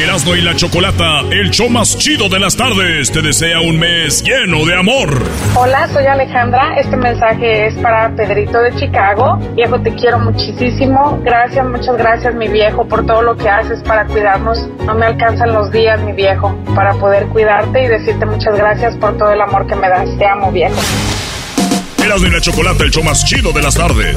Erasmo y la Chocolata, el show más chido de las tardes, te desea un mes lleno de amor. Hola, soy Alejandra. Este mensaje es para Pedrito de Chicago. Viejo, te quiero muchísimo. Gracias, muchas gracias, mi viejo, por todo lo que haces para cuidarnos. No me alcanzan los días, mi viejo, para poder cuidarte y decirte muchas gracias por todo el amor que me das. Te amo, viejo. Erasmo y la Chocolata, el show más chido de las tardes.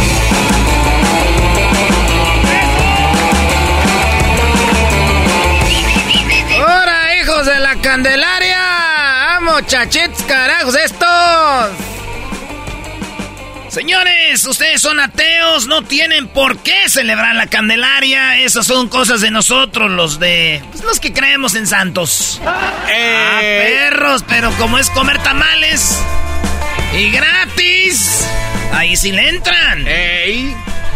La Candelaria! ¡Vamos, chachets, carajos, estos! Señores, ustedes son ateos, no tienen por qué celebrar la Candelaria. Esas son cosas de nosotros, los de. pues, los que creemos en santos. Ah, perros, pero como es comer tamales y gratis, ahí sí le entran.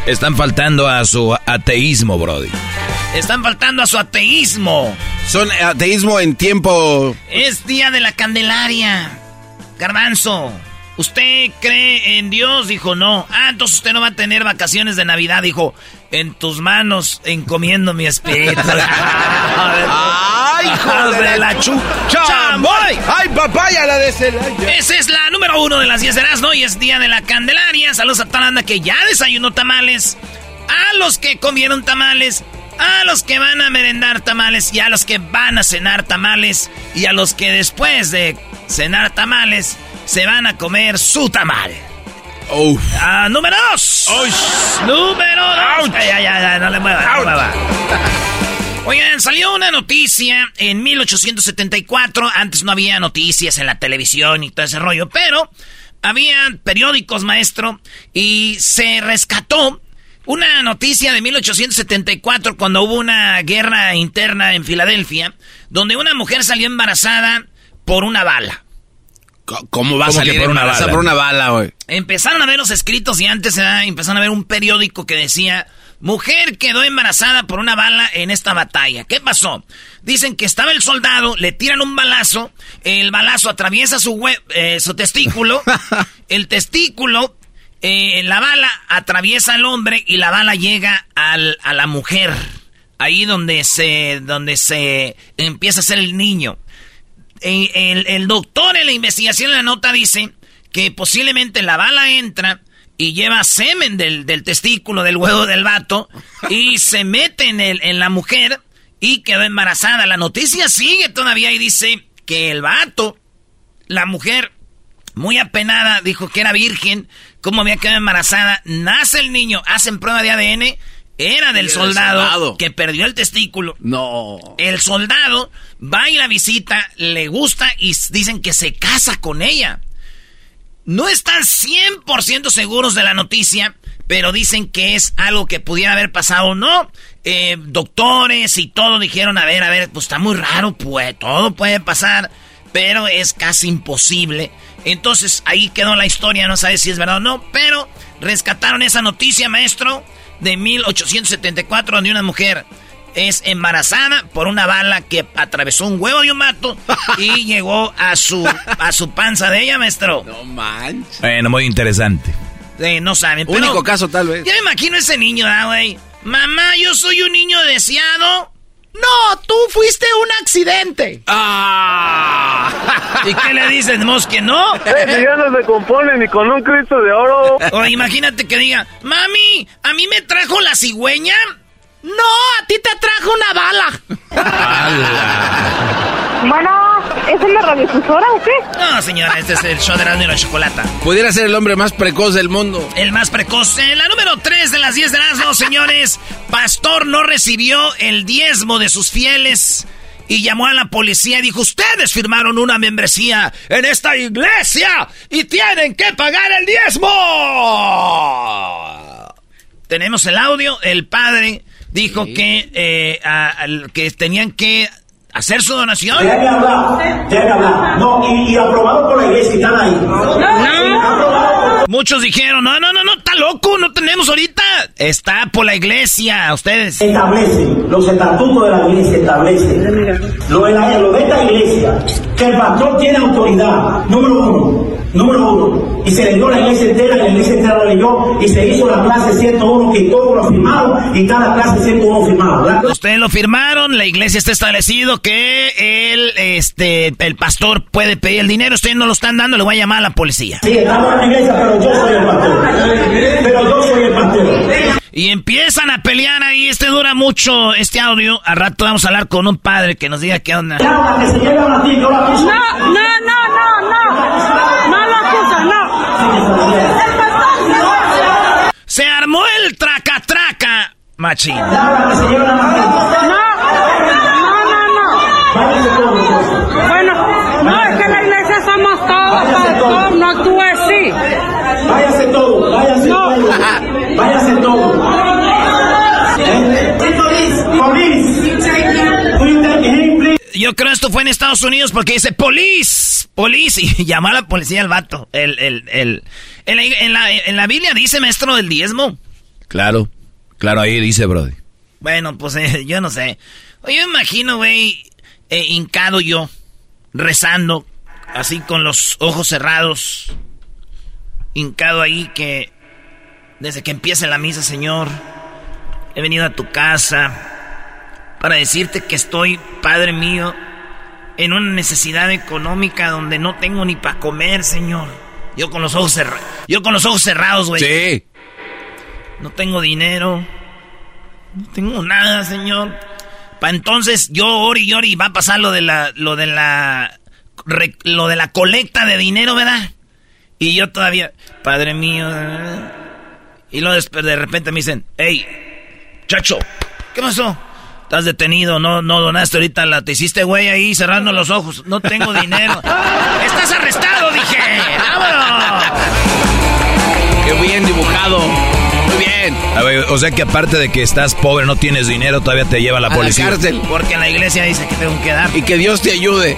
Están faltando a su ateísmo, Brody. Están faltando a su ateísmo. Son ateísmo en tiempo. Es día de la Candelaria. Garbanzo, ¿usted cree en Dios? Dijo, no. Ah, entonces usted no va a tener vacaciones de Navidad. Dijo, en tus manos encomiendo mi espíritu. ¡Ay, hijo de la chu! ¡Chamboy! ¡Ay, papaya la de Celaya! Esa es la número uno de las 10 de ¿no? Y es día de la Candelaria. Saludos a Talanda que ya desayunó tamales. A los que comieron tamales. A los que van a merendar tamales. Y a los que van a cenar tamales. Y a los que después de cenar tamales se van a comer su tamal. Ah, número dos. Número dos. Ay, ay, ay, no le mueva, no mueva. Oigan, salió una noticia en 1874. Antes no había noticias en la televisión y todo ese rollo, pero había periódicos, maestro, y se rescató una noticia de 1874 cuando hubo una guerra interna en Filadelfia, donde una mujer salió embarazada por una bala. ¿Cómo va a ¿Cómo que salir por una bala? por una bala, güey? Empezaron a ver los escritos y antes empezaron a ver un periódico que decía, mujer quedó embarazada por una bala en esta batalla. ¿Qué pasó? Dicen que estaba el soldado, le tiran un balazo, el balazo atraviesa su, hue- eh, su testículo, el testículo, eh, la bala atraviesa al hombre y la bala llega al- a la mujer. Ahí donde se, donde se empieza a ser el niño. El, el doctor en la investigación en la nota dice que posiblemente la bala entra y lleva semen del, del testículo, del huevo del vato, y se mete en, el, en la mujer y quedó embarazada. La noticia sigue todavía y dice que el vato, la mujer, muy apenada, dijo que era virgen, cómo había quedado embarazada. Nace el niño, hacen prueba de ADN, era del soldado, soldado. que perdió el testículo. No. El soldado va y la visita, le gusta y dicen que se casa con ella. No están 100% seguros de la noticia, pero dicen que es algo que pudiera haber pasado o no. Eh, doctores y todo dijeron, a ver, a ver, pues está muy raro, pues todo puede pasar, pero es casi imposible. Entonces ahí quedó la historia, no sabes si es verdad o no, pero rescataron esa noticia, maestro, de 1874, donde una mujer es embarazada por una bala que atravesó un huevo de un mato y llegó a su, a su panza de ella, maestro. No manches. Bueno, muy interesante. Eh, no saben. pero Único caso, tal vez. Ya me imagino ese niño, ¿ah, güey? Mamá, yo soy un niño deseado. No, tú fuiste un accidente. ¡Ah! ¿Y qué le dicen, Mos, que no? Ese ya no se compone ni con un Cristo de oro. O imagínate que diga, mami, ¿a mí me trajo la cigüeña? No, a ti te trajo una bala. Bueno, ¿es en la radiofusora o qué? No, señora, este es el show de Erasmo y la Chocolata. Pudiera ser el hombre más precoz del mundo. El más precoz. En la número 3 de las 10 de Erasmo, señores. Pastor no recibió el diezmo de sus fieles y llamó a la policía y dijo, ustedes firmaron una membresía en esta iglesia y tienen que pagar el diezmo. Tenemos el audio. El padre dijo que, eh, a- que tenían que hacer su donación. Ya que hablar, ya que hablar. No, y, y aprobado por la iglesia, están ahí. Aprobado Muchos dijeron, no, no, no, no, está loco, no tenemos ahorita. Está por la iglesia, ustedes. Establece, los estatutos de la iglesia establecen lo de, la, lo de esta iglesia, que el pastor tiene autoridad, número uno, número uno, y se le dio la iglesia entera, la iglesia entera lo leyó, y se hizo la clase 101, que todos lo firmaron, y está la clase 101 firmado. ¿verdad? Ustedes lo firmaron, la iglesia está establecido que el, este, el pastor puede pedir el dinero, ustedes no lo están dando, le voy a llamar a la policía. Sí, estamos en la iglesia, pero yo soy el pastor. Pero yo soy el pastor. Y empiezan a pelear ahí, este dura mucho, este audio. A rato vamos a hablar con un padre que nos diga qué onda. No, no, no, no, no. No lo acusan, no. Se armó el traca-traca, machín. No, no, no. Entonces. Bueno, no, es que la iglesia somos todos, pastor, no tú así. Váyase todos, váyase todos. Váyase todos. Yo creo esto fue en Estados Unidos porque dice police, police, y llama a la policía al vato. El, el, el, en, la, en, la, en la Biblia dice maestro del diezmo. Claro, claro, ahí dice, Brody. Bueno, pues eh, yo no sé. Yo me imagino, güey, eh, hincado yo, rezando, así con los ojos cerrados, hincado ahí que desde que empiece la misa, Señor, he venido a tu casa para decirte que estoy, Padre mío, en una necesidad económica donde no tengo ni para comer, Señor. Yo con los ojos cerrados, yo con los ojos cerrados, güey. Sí. No tengo dinero. No tengo nada, señor. Pa' entonces yo oro y oro y va a pasar lo de la, lo de la, lo de la colecta de dinero, ¿verdad? Y yo todavía, padre mío. eh". Y luego de repente me dicen, hey, chacho, ¿qué pasó? Estás detenido, no, no donaste ahorita la, te hiciste güey ahí cerrando los ojos. No tengo dinero. Estás arrestado, dije. ¡Vámonos! Qué bien dibujado. Muy bien. A ver, o sea que aparte de que estás pobre, no tienes dinero, todavía te lleva la A la policía. cárcel. Porque la iglesia dice que tengo que dar. Y que Dios te ayude.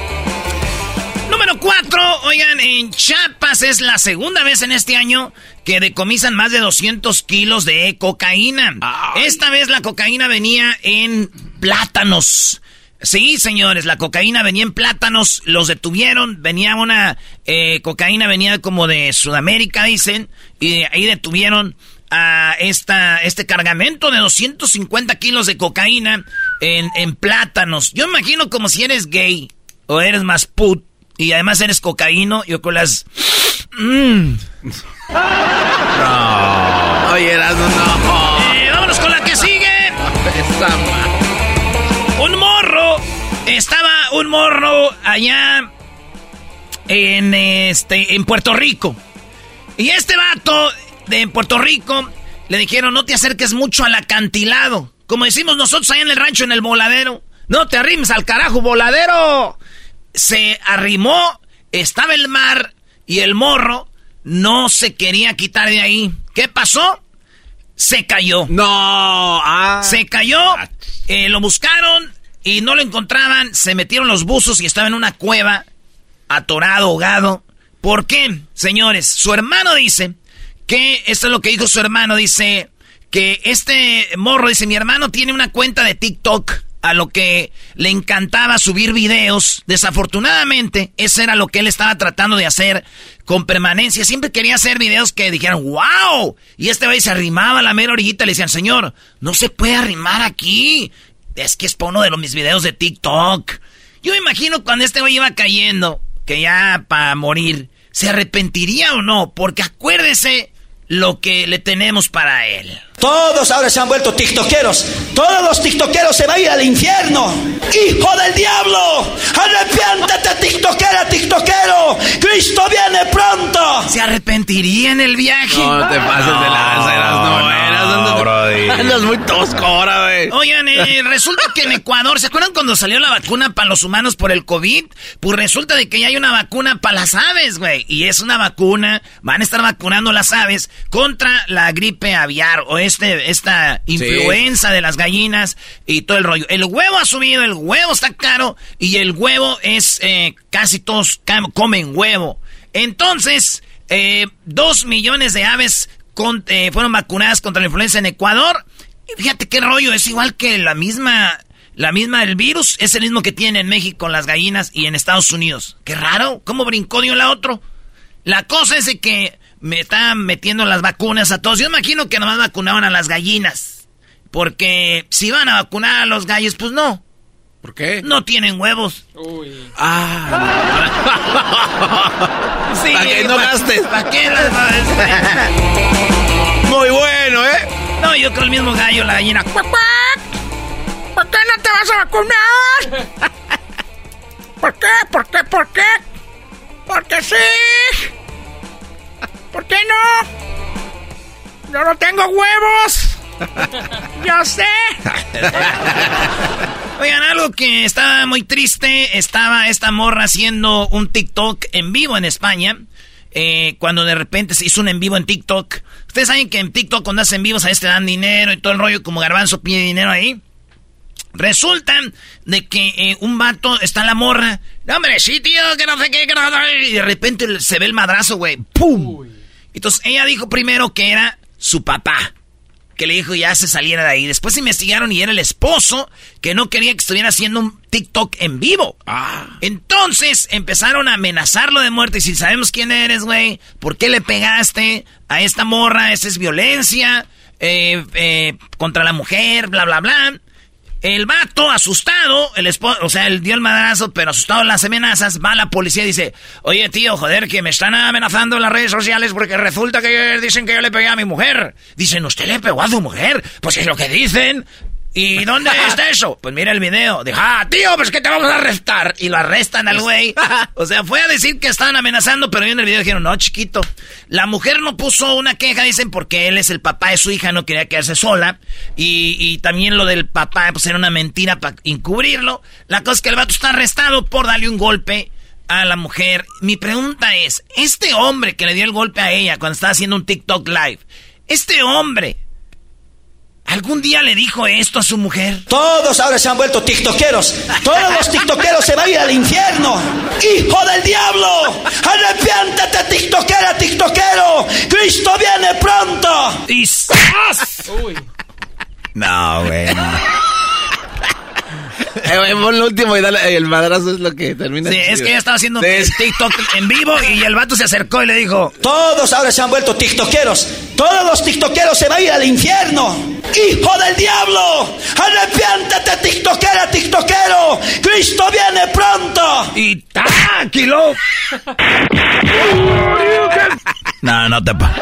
Número 4, oigan, en Chiapas es la segunda vez en este año que decomisan más de 200 kilos de cocaína. Esta vez la cocaína venía en plátanos. Sí, señores, la cocaína venía en plátanos, los detuvieron, venía una eh, cocaína, venía como de Sudamérica, dicen, y ahí detuvieron a esta, este cargamento de 250 kilos de cocaína en, en plátanos. Yo imagino como si eres gay o eres más put y además eres cocaíno, yo con las... Mm. Oye, Erasmo, no. Eh, vámonos con la que sigue. Un morro. Estaba un morro allá en este en Puerto Rico. Y este vato de Puerto Rico le dijeron, "No te acerques mucho al acantilado." Como decimos nosotros allá en el rancho en el voladero. "No te arrimes al carajo, voladero." Se arrimó, estaba el mar y el morro no se quería quitar de ahí. ¿Qué pasó? Se cayó. No. Ah. Se cayó, eh, lo buscaron y no lo encontraban. Se metieron los buzos y estaba en una cueva, atorado, ahogado. ¿Por qué, señores? Su hermano dice que, esto es lo que dijo su hermano, dice que este morro dice, mi hermano tiene una cuenta de TikTok a lo que le encantaba subir videos. Desafortunadamente, eso era lo que él estaba tratando de hacer con permanencia. Siempre quería hacer videos que dijeran, wow. Y este güey se arrimaba a la mera orillita y le decían, señor, no se puede arrimar aquí. Es que es uno de los mis videos de TikTok. Yo me imagino cuando este güey iba cayendo, que ya para morir, ¿se arrepentiría o no? Porque acuérdese lo que le tenemos para él. Todos ahora se han vuelto tiktokeros. Todos los tiktokeros se van a ir al infierno. ¡Hijo del diablo! ¡Arrepiéntete, tiktokera, tiktokero! ¡Cristo viene pronto! ¿Se arrepentiría en el viaje? No te pases de lanza, eras no, eras no, Andas muy tosco ahora, güey. Oigan, eh, resulta que en Ecuador, ¿se acuerdan cuando salió la vacuna para los humanos por el COVID? Pues resulta de que ya hay una vacuna para las aves, güey. Y es una vacuna, van a estar vacunando las aves contra la gripe aviar o este, esta influenza de las gallinas y todo el rollo. El huevo ha subido, el huevo está caro y el huevo es, eh, casi todos comen huevo. Entonces, eh, dos millones de aves eh, fueron vacunadas contra la influenza en Ecuador. Y fíjate qué rollo, es igual que la misma, la misma, el virus es el mismo que tiene en México las gallinas y en Estados Unidos. Qué raro, ¿cómo brincó de un lado a otro? La cosa es de que me están metiendo las vacunas a todos. Yo imagino que nomás vacunaban a las gallinas. Porque si van a vacunar a los gallos, pues no. ¿Por qué? No tienen huevos. Uy. Ah. sí, ¿Para qué no gastes? ¿Para qué las Muy bueno, ¿eh? No, yo creo el mismo gallo, la gallina. ¿Por qué no te vas a vacunar? ¿Por qué? ¿Por qué? ¿Por qué? Porque sí. ¿Por qué no? Yo no tengo huevos. Yo sé. Oigan, algo que estaba muy triste, estaba esta morra haciendo un TikTok en vivo en España. Eh, cuando de repente se hizo un en vivo en TikTok. Ustedes saben que en TikTok cuando hacen vivos a este dan dinero y todo el rollo, como garbanzo pide dinero ahí. Resulta de que eh, un vato está en la morra. No, hombre, sí, tío, que no sé qué, que no Y de repente se ve el madrazo, güey. ¡Pum! Entonces ella dijo primero que era su papá que le dijo ya se saliera de ahí. Después investigaron y era el esposo que no quería que estuviera haciendo un TikTok en vivo. Ah. Entonces empezaron a amenazarlo de muerte. Y si sabemos quién eres, güey, ¿por qué le pegaste a esta morra? Esa es violencia eh, eh, contra la mujer, bla, bla, bla. El vato, asustado, el esposo, o sea, él dio el madrazo, pero asustado en las amenazas, va la policía y dice, oye tío, joder, que me están amenazando en las redes sociales porque resulta que dicen que yo le pegué a mi mujer. Dicen, ¿usted le pegó a su mujer? Pues es lo que dicen. ¿Y dónde está eso? Pues mira el video. Dijo, ah, tío, pues que te vamos a arrestar. Y lo arrestan al güey. O sea, fue a decir que estaban amenazando, pero en el video dijeron, no, chiquito. La mujer no puso una queja, dicen, porque él es el papá de su hija, no quería quedarse sola. Y, y también lo del papá, pues era una mentira para encubrirlo. La cosa es que el vato está arrestado por darle un golpe a la mujer. Mi pregunta es, este hombre que le dio el golpe a ella cuando estaba haciendo un TikTok live, este hombre ¿Algún día le dijo esto a su mujer? Todos ahora se han vuelto tiktokeros. Todos los tiktokeros se van a ir al infierno. ¡Hijo del diablo! ¡Arrepiéntete, tiktokera, tiktokero! ¡Cristo viene pronto! ¡Y No, güey. Eh, pon lo último y dale, el madrazo es lo que termina. Sí, es que ella estaba haciendo TikTok en vivo y el vato se acercó y le dijo: Todos ahora se han vuelto tiktokeros. Todos los tiktokeros se van a ir al infierno. ¡Hijo del diablo! ¡Arrepiéntete, tiktokera, tiktokero! ¡Cristo viene pronto! ¡Y tranquilo! no, no te pa.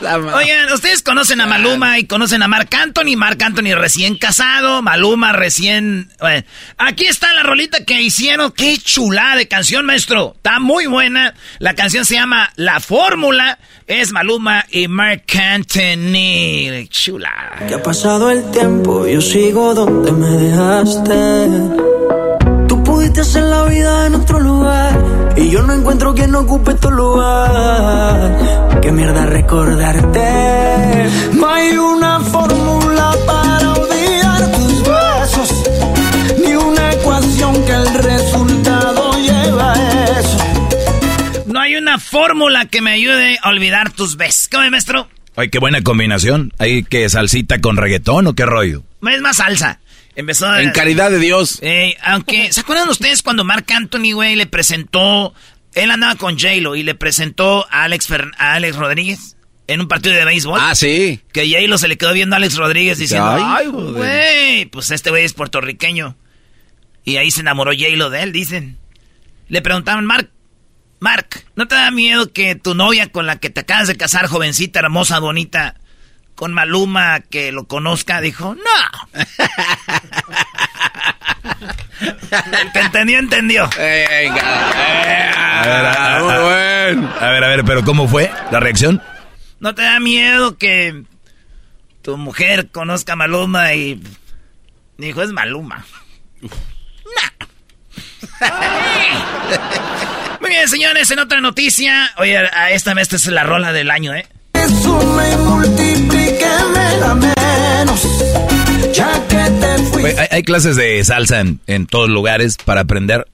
Oigan, ustedes conocen a Maluma y conocen a Marc Anthony. Marc Anthony recién casado, Maluma recién. Bueno, aquí está la rolita que hicieron. Qué chula de canción, maestro. Está muy buena. La canción se llama La Fórmula. Es Maluma y Marc Anthony. Chula. Que ha pasado el tiempo, yo sigo donde me dejaste. Tú pudiste hacer la vida en otro lugar. Yo no encuentro quien ocupe tu lugar. Qué mierda recordarte. No hay una fórmula para olvidar tus besos. Ni una ecuación que el resultado lleva a eso. No hay una fórmula que me ayude a olvidar tus besos. ¿Cómo, maestro? Ay, qué buena combinación. ¿Hay que salsita con reggaetón o qué rollo? Es más salsa. Empezó En caridad de Dios. Eh, aunque, ¿se acuerdan ustedes cuando Mark Anthony, güey, le presentó... Él andaba con J-Lo y le presentó a Alex, a Alex Rodríguez en un partido de béisbol. Ah, sí. Que J-Lo se le quedó viendo a Alex Rodríguez diciendo, ay, güey, pues este güey es puertorriqueño. Y ahí se enamoró J-Lo de él, dicen. Le preguntaron, Mark, Mark, ¿no te da miedo que tu novia con la que te acabas de casar, jovencita, hermosa, bonita, con Maluma, que lo conozca? Dijo, no. El que entendió, entendió. Venga. A ver, a, a, a ver, a ver, pero ¿cómo fue la reacción? ¿No te da miedo que tu mujer conozca a Maluma y... Dijo, es Maluma. Muy bien, señores, en otra noticia. Oye, a esta vez esta es la rola del año, ¿eh? Hay, hay, clases de salsa en, en, todos lugares para aprender.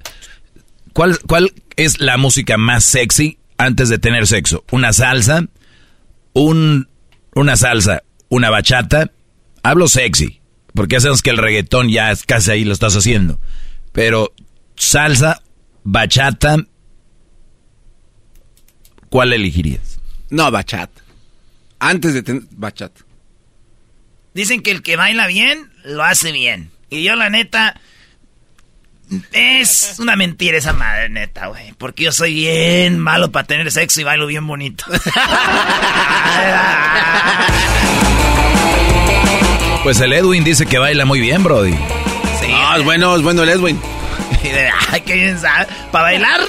¿Cuál, ¿Cuál es la música más sexy antes de tener sexo? ¿Una salsa? Un, ¿Una salsa? ¿Una bachata? Hablo sexy, porque ya sabemos que el reggaetón ya es casi ahí lo estás haciendo. Pero salsa, bachata, ¿cuál elegirías? No, bachata. Antes de tener bachata. Dicen que el que baila bien, lo hace bien. Y yo, la neta, es una mentira esa madre, neta, güey. Porque yo soy bien malo para tener sexo y bailo bien bonito. pues el Edwin dice que baila muy bien, Brody. Sí. No, es bueno, es bueno el Edwin. Ay, qué bien sabe. ¿Para bailar?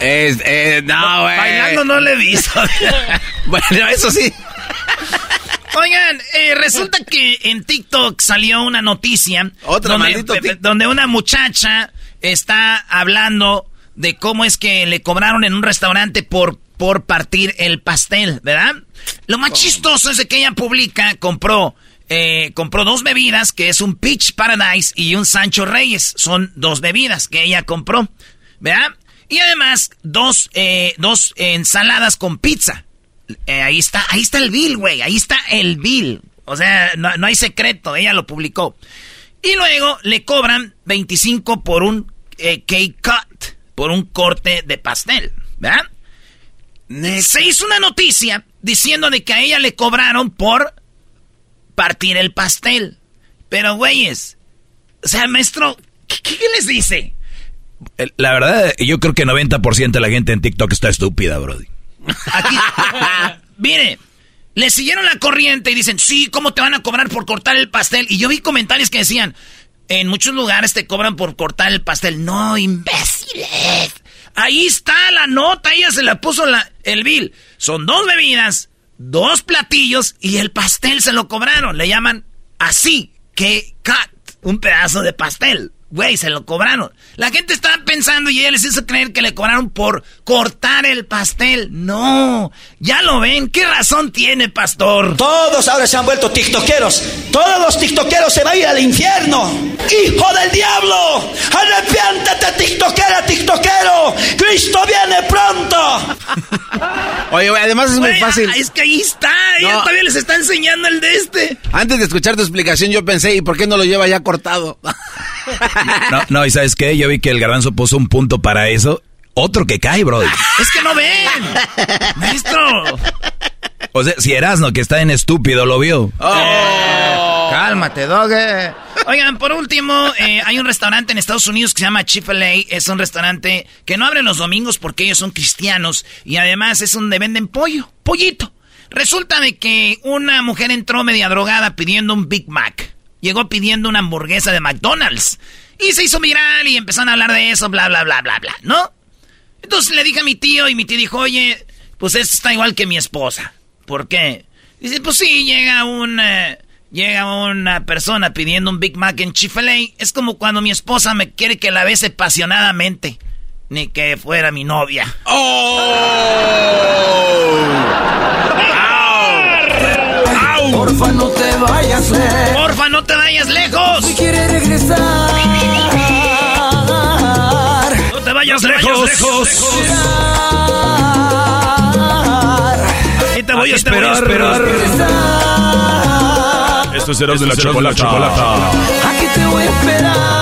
Es, eh, no, güey. Bailando no le he visto. bueno, eso sí. Oigan, eh, resulta que en TikTok salió una noticia. Otra donde, donde una muchacha está hablando de cómo es que le cobraron en un restaurante por, por partir el pastel, ¿verdad? Lo más chistoso es de que ella publica, compró, eh, compró dos bebidas, que es un Peach Paradise y un Sancho Reyes. Son dos bebidas que ella compró, ¿verdad? Y además, dos, eh, dos ensaladas con pizza. Eh, ahí está, ahí está el bill, güey. Ahí está el bill. O sea, no, no, hay secreto, ella lo publicó. Y luego le cobran 25 por un eh, cake cut, por un corte de pastel, ¿verdad? Se hizo una noticia diciendo de que a ella le cobraron por partir el pastel. Pero, güeyes, o sea, maestro, ¿qué, qué les dice? La verdad, yo creo que 90% de la gente en TikTok está estúpida, Brody. Aquí, mire, le siguieron la corriente y dicen, sí, ¿cómo te van a cobrar por cortar el pastel? Y yo vi comentarios que decían, en muchos lugares te cobran por cortar el pastel. No, imbéciles. Ahí está la nota, ella se la puso la, el bill. Son dos bebidas, dos platillos y el pastel se lo cobraron. Le llaman así, que cut, un pedazo de pastel. Güey, se lo cobraron. La gente estaba pensando y ella les hizo creer que le cobraron por cortar el pastel. No, ya lo ven. ¿Qué razón tiene, pastor? Todos ahora se han vuelto tiktokeros. Todos los tiktokeros se van a ir al infierno. ¡Hijo del diablo! ¡Arrepiéntete, tiktokera, tiktokero! ¡Cristo viene pronto! Oye, además es muy fácil. ah, Es que ahí está. Ella todavía les está enseñando el de este. Antes de escuchar tu explicación, yo pensé, ¿y por qué no lo lleva ya cortado? No, no, y ¿sabes qué? Yo vi que el garbanzo puso un punto para eso. Otro que cae, Brody. Es que no ven. Maestro. O sea, si Erasno, que está en estúpido, lo vio. Cálmate, doge. Oigan, por último, eh, hay un restaurante en Estados Unidos que se llama Chick-fil-A. Es un restaurante que no abre los domingos porque ellos son cristianos. Y además es donde venden pollo, pollito. Resulta de que una mujer entró media drogada pidiendo un Big Mac. Llegó pidiendo una hamburguesa de McDonald's. Y se hizo viral y empezaron a hablar de eso, bla, bla, bla, bla, bla, ¿no? Entonces le dije a mi tío y mi tío dijo, oye, pues esto está igual que mi esposa. ¿Por qué? Dice, pues sí, llega un... eh, llega una persona pidiendo un Big Mac en Chick-fil-A. Es como cuando mi esposa me quiere que la bese apasionadamente. Ni que fuera mi novia. Porfa, no te vayas lejos. Porfa, no te vayas lejos. Si quieres regresar. Vayas lejos. Aquí te voy voy a esperar. Esto es Eros de la Chocolata. Aquí te voy a esperar.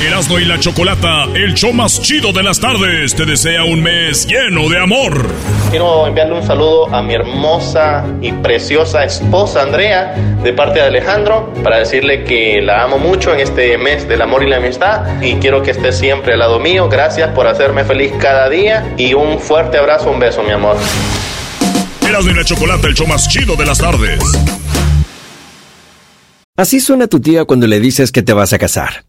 Erasmo y la Chocolata, el show más chido de las tardes, te desea un mes lleno de amor. Quiero enviarle un saludo a mi hermosa y preciosa esposa Andrea de parte de Alejandro para decirle que la amo mucho en este mes del amor y la amistad y quiero que esté siempre al lado mío. Gracias por hacerme feliz cada día y un fuerte abrazo, un beso, mi amor. Erasmo y la Chocolata, el show más chido de las tardes. Así suena tu tía cuando le dices que te vas a casar.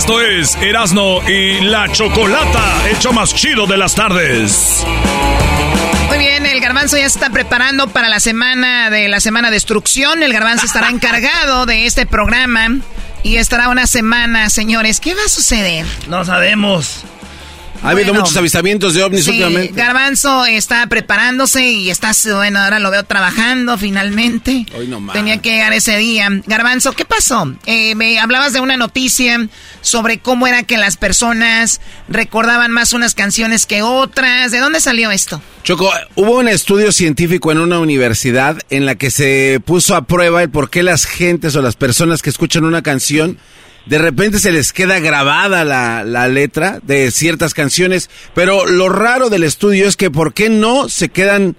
Esto es Erasno y la Chocolata, show más chido de las tardes. Muy bien, el garbanzo ya se está preparando para la semana de la semana de destrucción. El garbanzo estará encargado de este programa y estará una semana, señores. ¿Qué va a suceder? No sabemos. Ha habido muchos avistamientos de ovnis Sí, últimamente. Garbanzo está preparándose y está, bueno, ahora lo veo trabajando finalmente. Hoy. Tenía que llegar ese día. Garbanzo, ¿qué pasó? Eh, me hablabas de una noticia sobre cómo era que las personas recordaban más unas canciones que otras. ¿De dónde salió esto? Choco, hubo un estudio científico en una universidad en la que se puso a prueba el por qué las gentes o las personas que escuchan una canción de repente se les queda grabada la, la letra de ciertas canciones, pero lo raro del estudio es que por qué no se quedan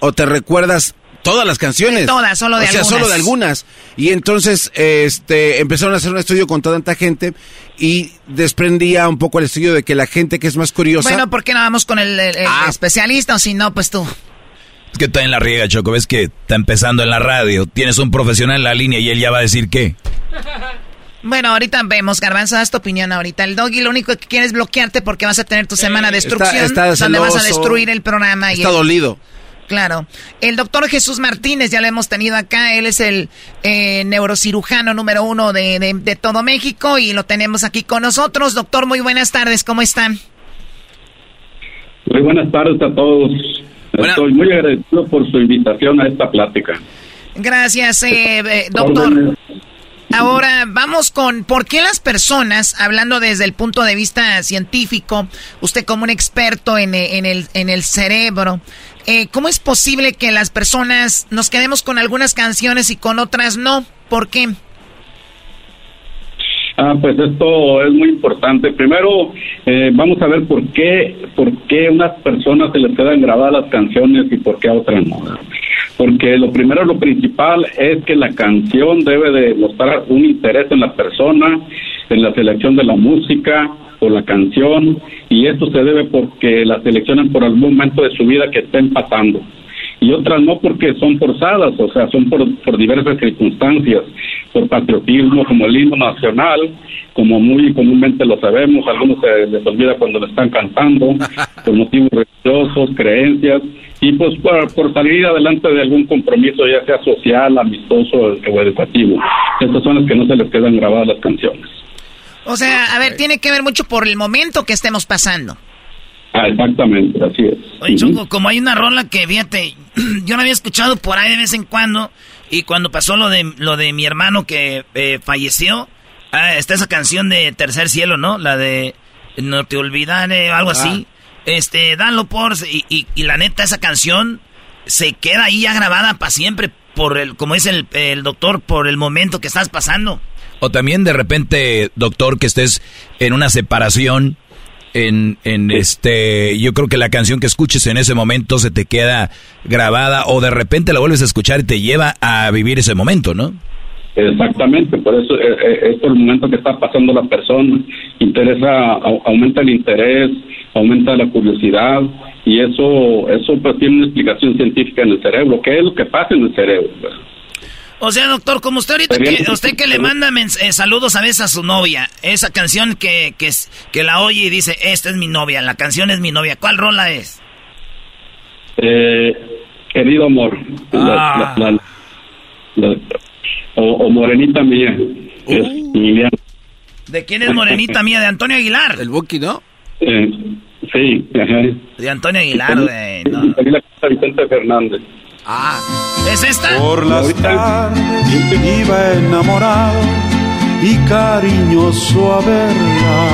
o te recuerdas todas las canciones. De todas, solo de o sea, algunas. solo de algunas. Y entonces este empezaron a hacer un estudio con tanta gente y desprendía un poco el estudio de que la gente que es más curiosa Bueno, ¿por qué no vamos con el, el- el Ah. especialista o si no, pues tú? Es que está en la riega, Choco. Ves que está empezando en la radio. Tienes un profesional en la línea y él ya va a decir qué. Bueno, ahorita vemos, Garbanzo, das tu opinión ahorita. El doggy lo único que quiere es bloquearte porque vas a tener tu semana de destrucción, está donde vas a destruir el programa. y está el- dolido. Claro. El doctor Jesús Martínez, ya lo hemos tenido acá. Él es el eh, neurocirujano número uno de, de- de todo México y lo tenemos aquí con nosotros. Doctor, muy buenas tardes. ¿Cómo están? Muy buenas tardes a todos. Estoy muy agradecido por su invitación a esta plática. Gracias, eh, eh, doctor. Órdenes. Ahora vamos con por qué las personas, hablando desde el punto de vista científico, usted como un experto en, eh, en el, en el cerebro, eh, ¿cómo es posible que las personas nos quedemos con algunas canciones y con otras no? ¿Por qué? Ah, pues esto es muy importante. Primero, eh, vamos a ver por qué, por qué unas personas se les quedan grabadas las canciones y por qué a otras no. Porque lo primero, lo principal es que la canción debe de mostrar un interés en la persona, en la selección de la música o la canción, y esto se debe porque la seleccionan por algún momento de su vida que estén pasando y otras no porque son forzadas, o sea, son por, por diversas circunstancias, por patriotismo, como el himno nacional, como muy comúnmente lo sabemos, a algunos se les olvida cuando lo están cantando, por motivos religiosos, creencias, y pues por, por salir adelante de algún compromiso, ya sea social, amistoso o educativo. Estas son las que no se les quedan grabadas las canciones. O sea, a ver, tiene que ver mucho por el momento que estemos pasando. Ah, exactamente, así es. Oye, Choco, como hay una rola que, fíjate, yo la había escuchado por ahí de vez en cuando, y cuando pasó lo de, lo de mi hermano que eh, falleció, ah, está esa canción de Tercer Cielo, ¿no? La de No te olvidaré, algo así. Ah. Este, danlo por, y, y, y, la neta, esa canción se queda ahí ya grabada para siempre, por el, como dice el, el doctor, por el momento que estás pasando. O también de repente, doctor, que estés en una separación en, en este, yo creo que la canción que escuches en ese momento se te queda grabada o de repente la vuelves a escuchar y te lleva a vivir ese momento, ¿no? Exactamente, por eso eh, eh, es el momento que está pasando la persona, interesa, aumenta el interés, aumenta la curiosidad y eso, eso pues tiene una explicación científica en el cerebro, ¿qué es lo que pasa en el cerebro? O sea, doctor, como usted ahorita, que, usted que le manda eh, saludos a veces a su novia, esa canción que, que, que la oye y dice, esta es mi novia, la canción es mi novia, ¿cuál rola es? Eh, querido amor, ah. o, Morenita Mía, es uh. ¿De quién es Morenita Mía? ¿De Antonio Aguilar? El Buki, ¿no? Eh, sí, De Antonio Aguilar, güey. No. Vicente Fernández. Ah, ¿es esta? Por las tardes iba enamorado y cariñoso a verla.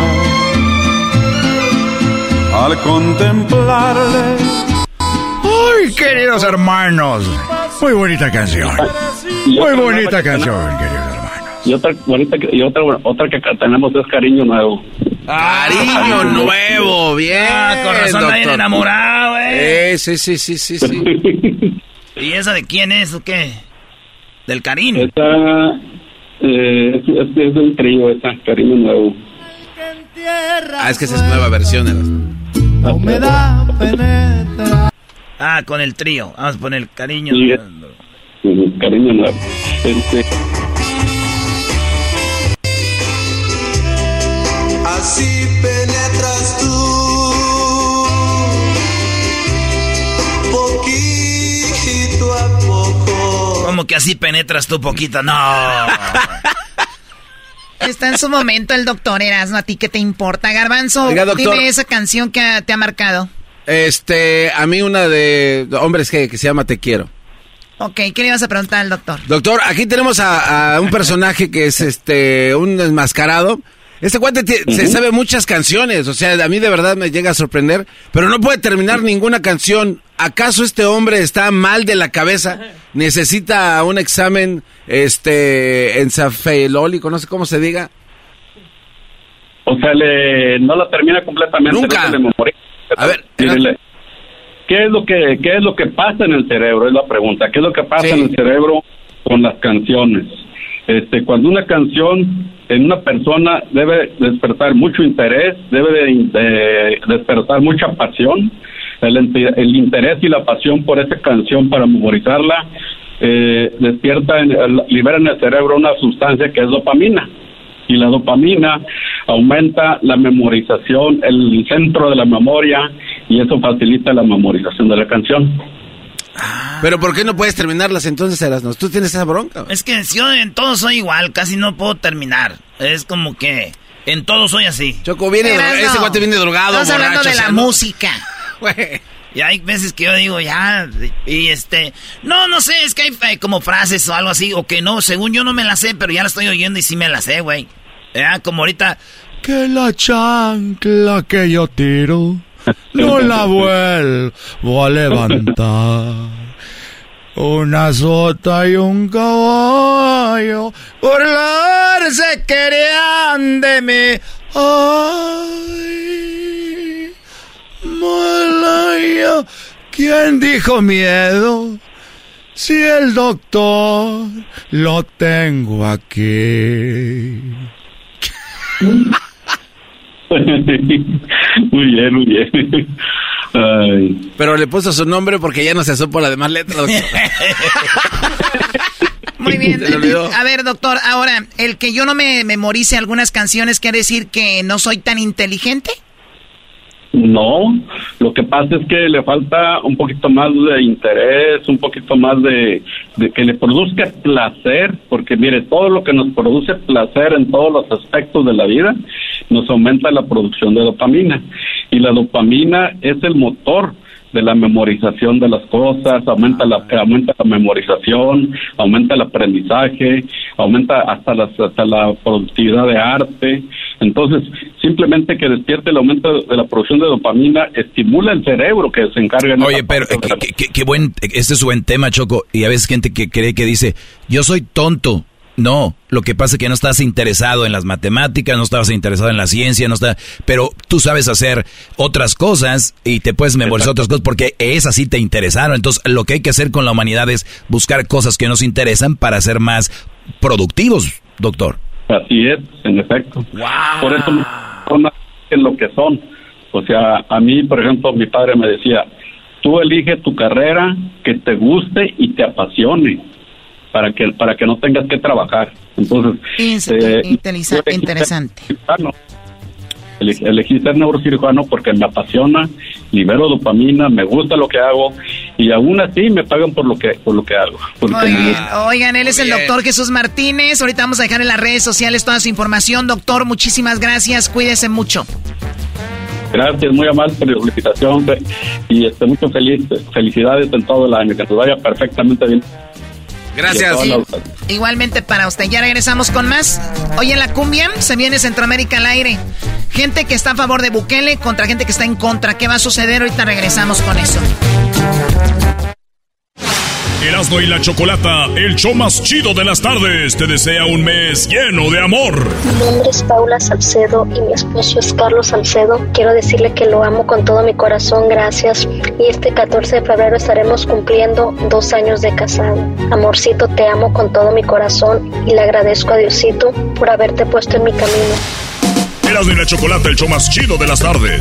Al contemplarle. ¡Ay, queridos hermanos! Muy bonita canción. Muy bonita canción, queridos hermanos. Y otra bonita y otra, otra que tenemos es Cariño Nuevo. Cariño nuevo, bien. Ah, con razón enamorado, eh. Sí, sí, sí, sí, sí. ¿Y esa de quién es o qué? ¿Del cariño? Esta eh, es, es, del trío, esta, Cariño Nuevo. Ah, es que esa es nueva versión. La humedad penetra. Ah, con el trío. Vamos a poner Cariño Nuevo. Cariño Nuevo. Este... Así así penetras tú poquito. No. Está en su momento el doctor Erasmo. ¿A ti qué te importa, Garbanzo? Dime esa canción que te ha marcado. Este, a mí una de hombres que, se llama Te Quiero. Ok, ¿qué le ibas a preguntar al doctor? Doctor, aquí tenemos a, a un personaje que es este, un enmascarado este cuate se sabe muchas canciones, o sea, a mí de verdad me llega a sorprender, pero no puede terminar ninguna canción. ¿Acaso este hombre está mal de la cabeza? ¿Necesita un examen este encefalólico, no sé cómo se diga? O sea, le, no la termina completamente. Nunca. a ver, ¿qué es lo que qué es lo que pasa en el cerebro? Es la pregunta. ¿Qué es lo que pasa en el cerebro con las canciones? Este, cuando una canción en una persona debe despertar mucho interés, debe de, despertar mucha pasión, el, el, interés y la pasión por esa canción para memorizarla eh, despierta, en, libera en el cerebro una sustancia que es dopamina y la dopamina aumenta la memorización, el centro de la memoria y eso facilita la memorización de la canción. Pero ¿por qué no puedes terminarlas entonces, Erasmus? ¿Tú tienes esa bronca? Es que yo en todo soy igual, casi no puedo terminar. Es como que en todo soy así. Choco, viene, ese guate viene drogado, Estamos hablando de la música. Y hay veces que yo digo, ya, y este, no, no sé, es que hay, como frases o algo así, o que no, según yo no me las sé, pero ya la estoy oyendo y sí me las sé, güey. Ya, como ahorita. Que la chancla que yo tiro, no la vuelvo a levantar. Una sota y un caballo burlarse querían de mí. Ay, Malaya, ¿quién dijo miedo? Si el doctor lo tengo aquí. muy bien, muy bien. Pero le puso su nombre porque ya no se supo la demás letras. Muy bien. A ver, doctor, ahora, el que yo no me memorice algunas canciones, ¿quiere decir que no soy tan inteligente? No, lo que pasa es que le falta un poquito más de interés, un poquito más de, de, que le produzca placer, porque mire, todo lo que nos produce placer en todos los aspectos de la vida nos aumenta la producción de dopamina. Y la dopamina es el motor de la memorización de las cosas, aumenta la, aumenta la memorización, aumenta el aprendizaje, aumenta hasta, hasta la productividad de arte. Entonces, simplemente que despierte el aumento de la producción de dopamina estimula el cerebro que se encarga. En Oye, pero qué, buen, este es buen tema, Choco. Y a veces gente que cree que dice, yo soy tonto. No, lo que pasa es que no estás interesado en las matemáticas, no estabas interesado en la ciencia, no está, pero tú sabes hacer otras cosas y te puedes memorizar otras cosas porque esas sí te interesaron. Entonces, lo que hay que hacer con la humanidad es buscar cosas que nos interesan para ser más productivos, doctor. Así es, en efecto. Por eso son en lo que son. O sea, a mí, por ejemplo, mi padre me decía, tú elige tu carrera que te guste y te apasione para que para que no tengas que trabajar. Entonces, eh, interesante. Elegí, ser neurocirujano porque me apasiona, libero dopamina, me gusta lo que hago y aún así me pagan por lo que por lo que hago. Oigan, él es el doctor Jesús Martínez. Ahorita vamos a dejar en las redes sociales toda su información. Doctor, muchísimas gracias. Cuídese mucho. Gracias, muy amable por la felicitación y estoy mucho feliz, felicidades en todo el año, que nos vaya perfectamente bien. Gracias. igualmente para usted. Ya regresamos con más. Hoy en la cumbia se viene Centroamérica al aire. Gente que está a favor de Bukele contra gente que está en contra. ¿Qué va a suceder? Ahorita regresamos con eso. Erasmo y la Chocolata, el show más chido de las tardes, te desea un mes lleno de amor. Mi nombre es Paula Salcedo y mi esposo es Carlos Salcedo. Quiero decirle que lo amo con todo mi corazón, gracias. Y este 14 de febrero estaremos cumpliendo dos años de casado. Amorcito, te amo con todo mi corazón y le agradezco a Diosito por haberte puesto en mi camino. Erasmo y la Chocolata, el show más chido de las tardes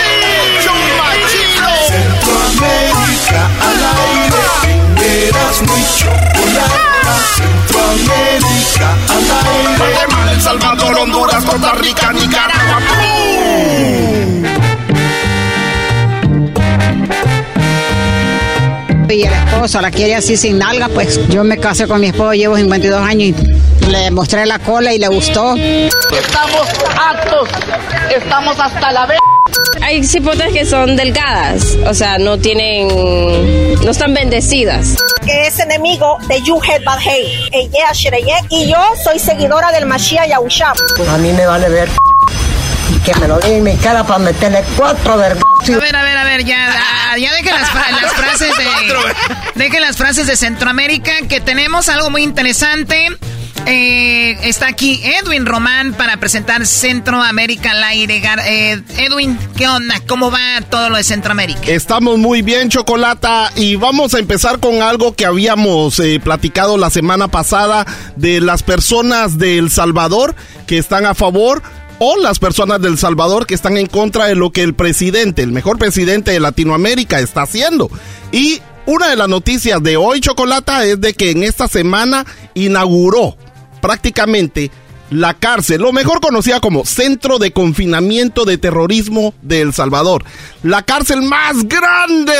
Centroamérica al aire. Eras muy chocolata. Centroamérica al aire. Guatemala, El Salvador, Honduras, Costa Rica, Nicaragua. Y el esposo la quiere así sin nalga, pues yo me casé con mi esposo, llevo 52 años y le mostré la cola y le gustó. Estamos actos, estamos hasta la vez. Hay cipotas que son delgadas, o sea, no tienen, no están bendecidas. Que es enemigo de Yuhet Badhei, y yo soy seguidora del Mashiach Yahushua. A mí me vale ver que me lo diga en mi cara para meterle cuatro vergüenzas. A ver, a ver, a ver, ya, ah, ya dejen las, las frases de, dejen las frases de Centroamérica, que tenemos algo muy interesante. Eh, está aquí Edwin Román para presentar Centroamérica al aire. Eh, Edwin, ¿qué onda? ¿Cómo va todo lo de Centroamérica? Estamos muy bien, Chocolata, y vamos a empezar con algo que habíamos eh, platicado la semana pasada de las personas de El Salvador que están a favor o las personas del Salvador que están en contra de lo que el presidente, el mejor presidente de Latinoamérica, está haciendo. Y una de las noticias de hoy, Chocolata, es de que en esta semana inauguró prácticamente la cárcel, lo mejor conocida como Centro de Confinamiento de Terrorismo de El Salvador. La cárcel más grande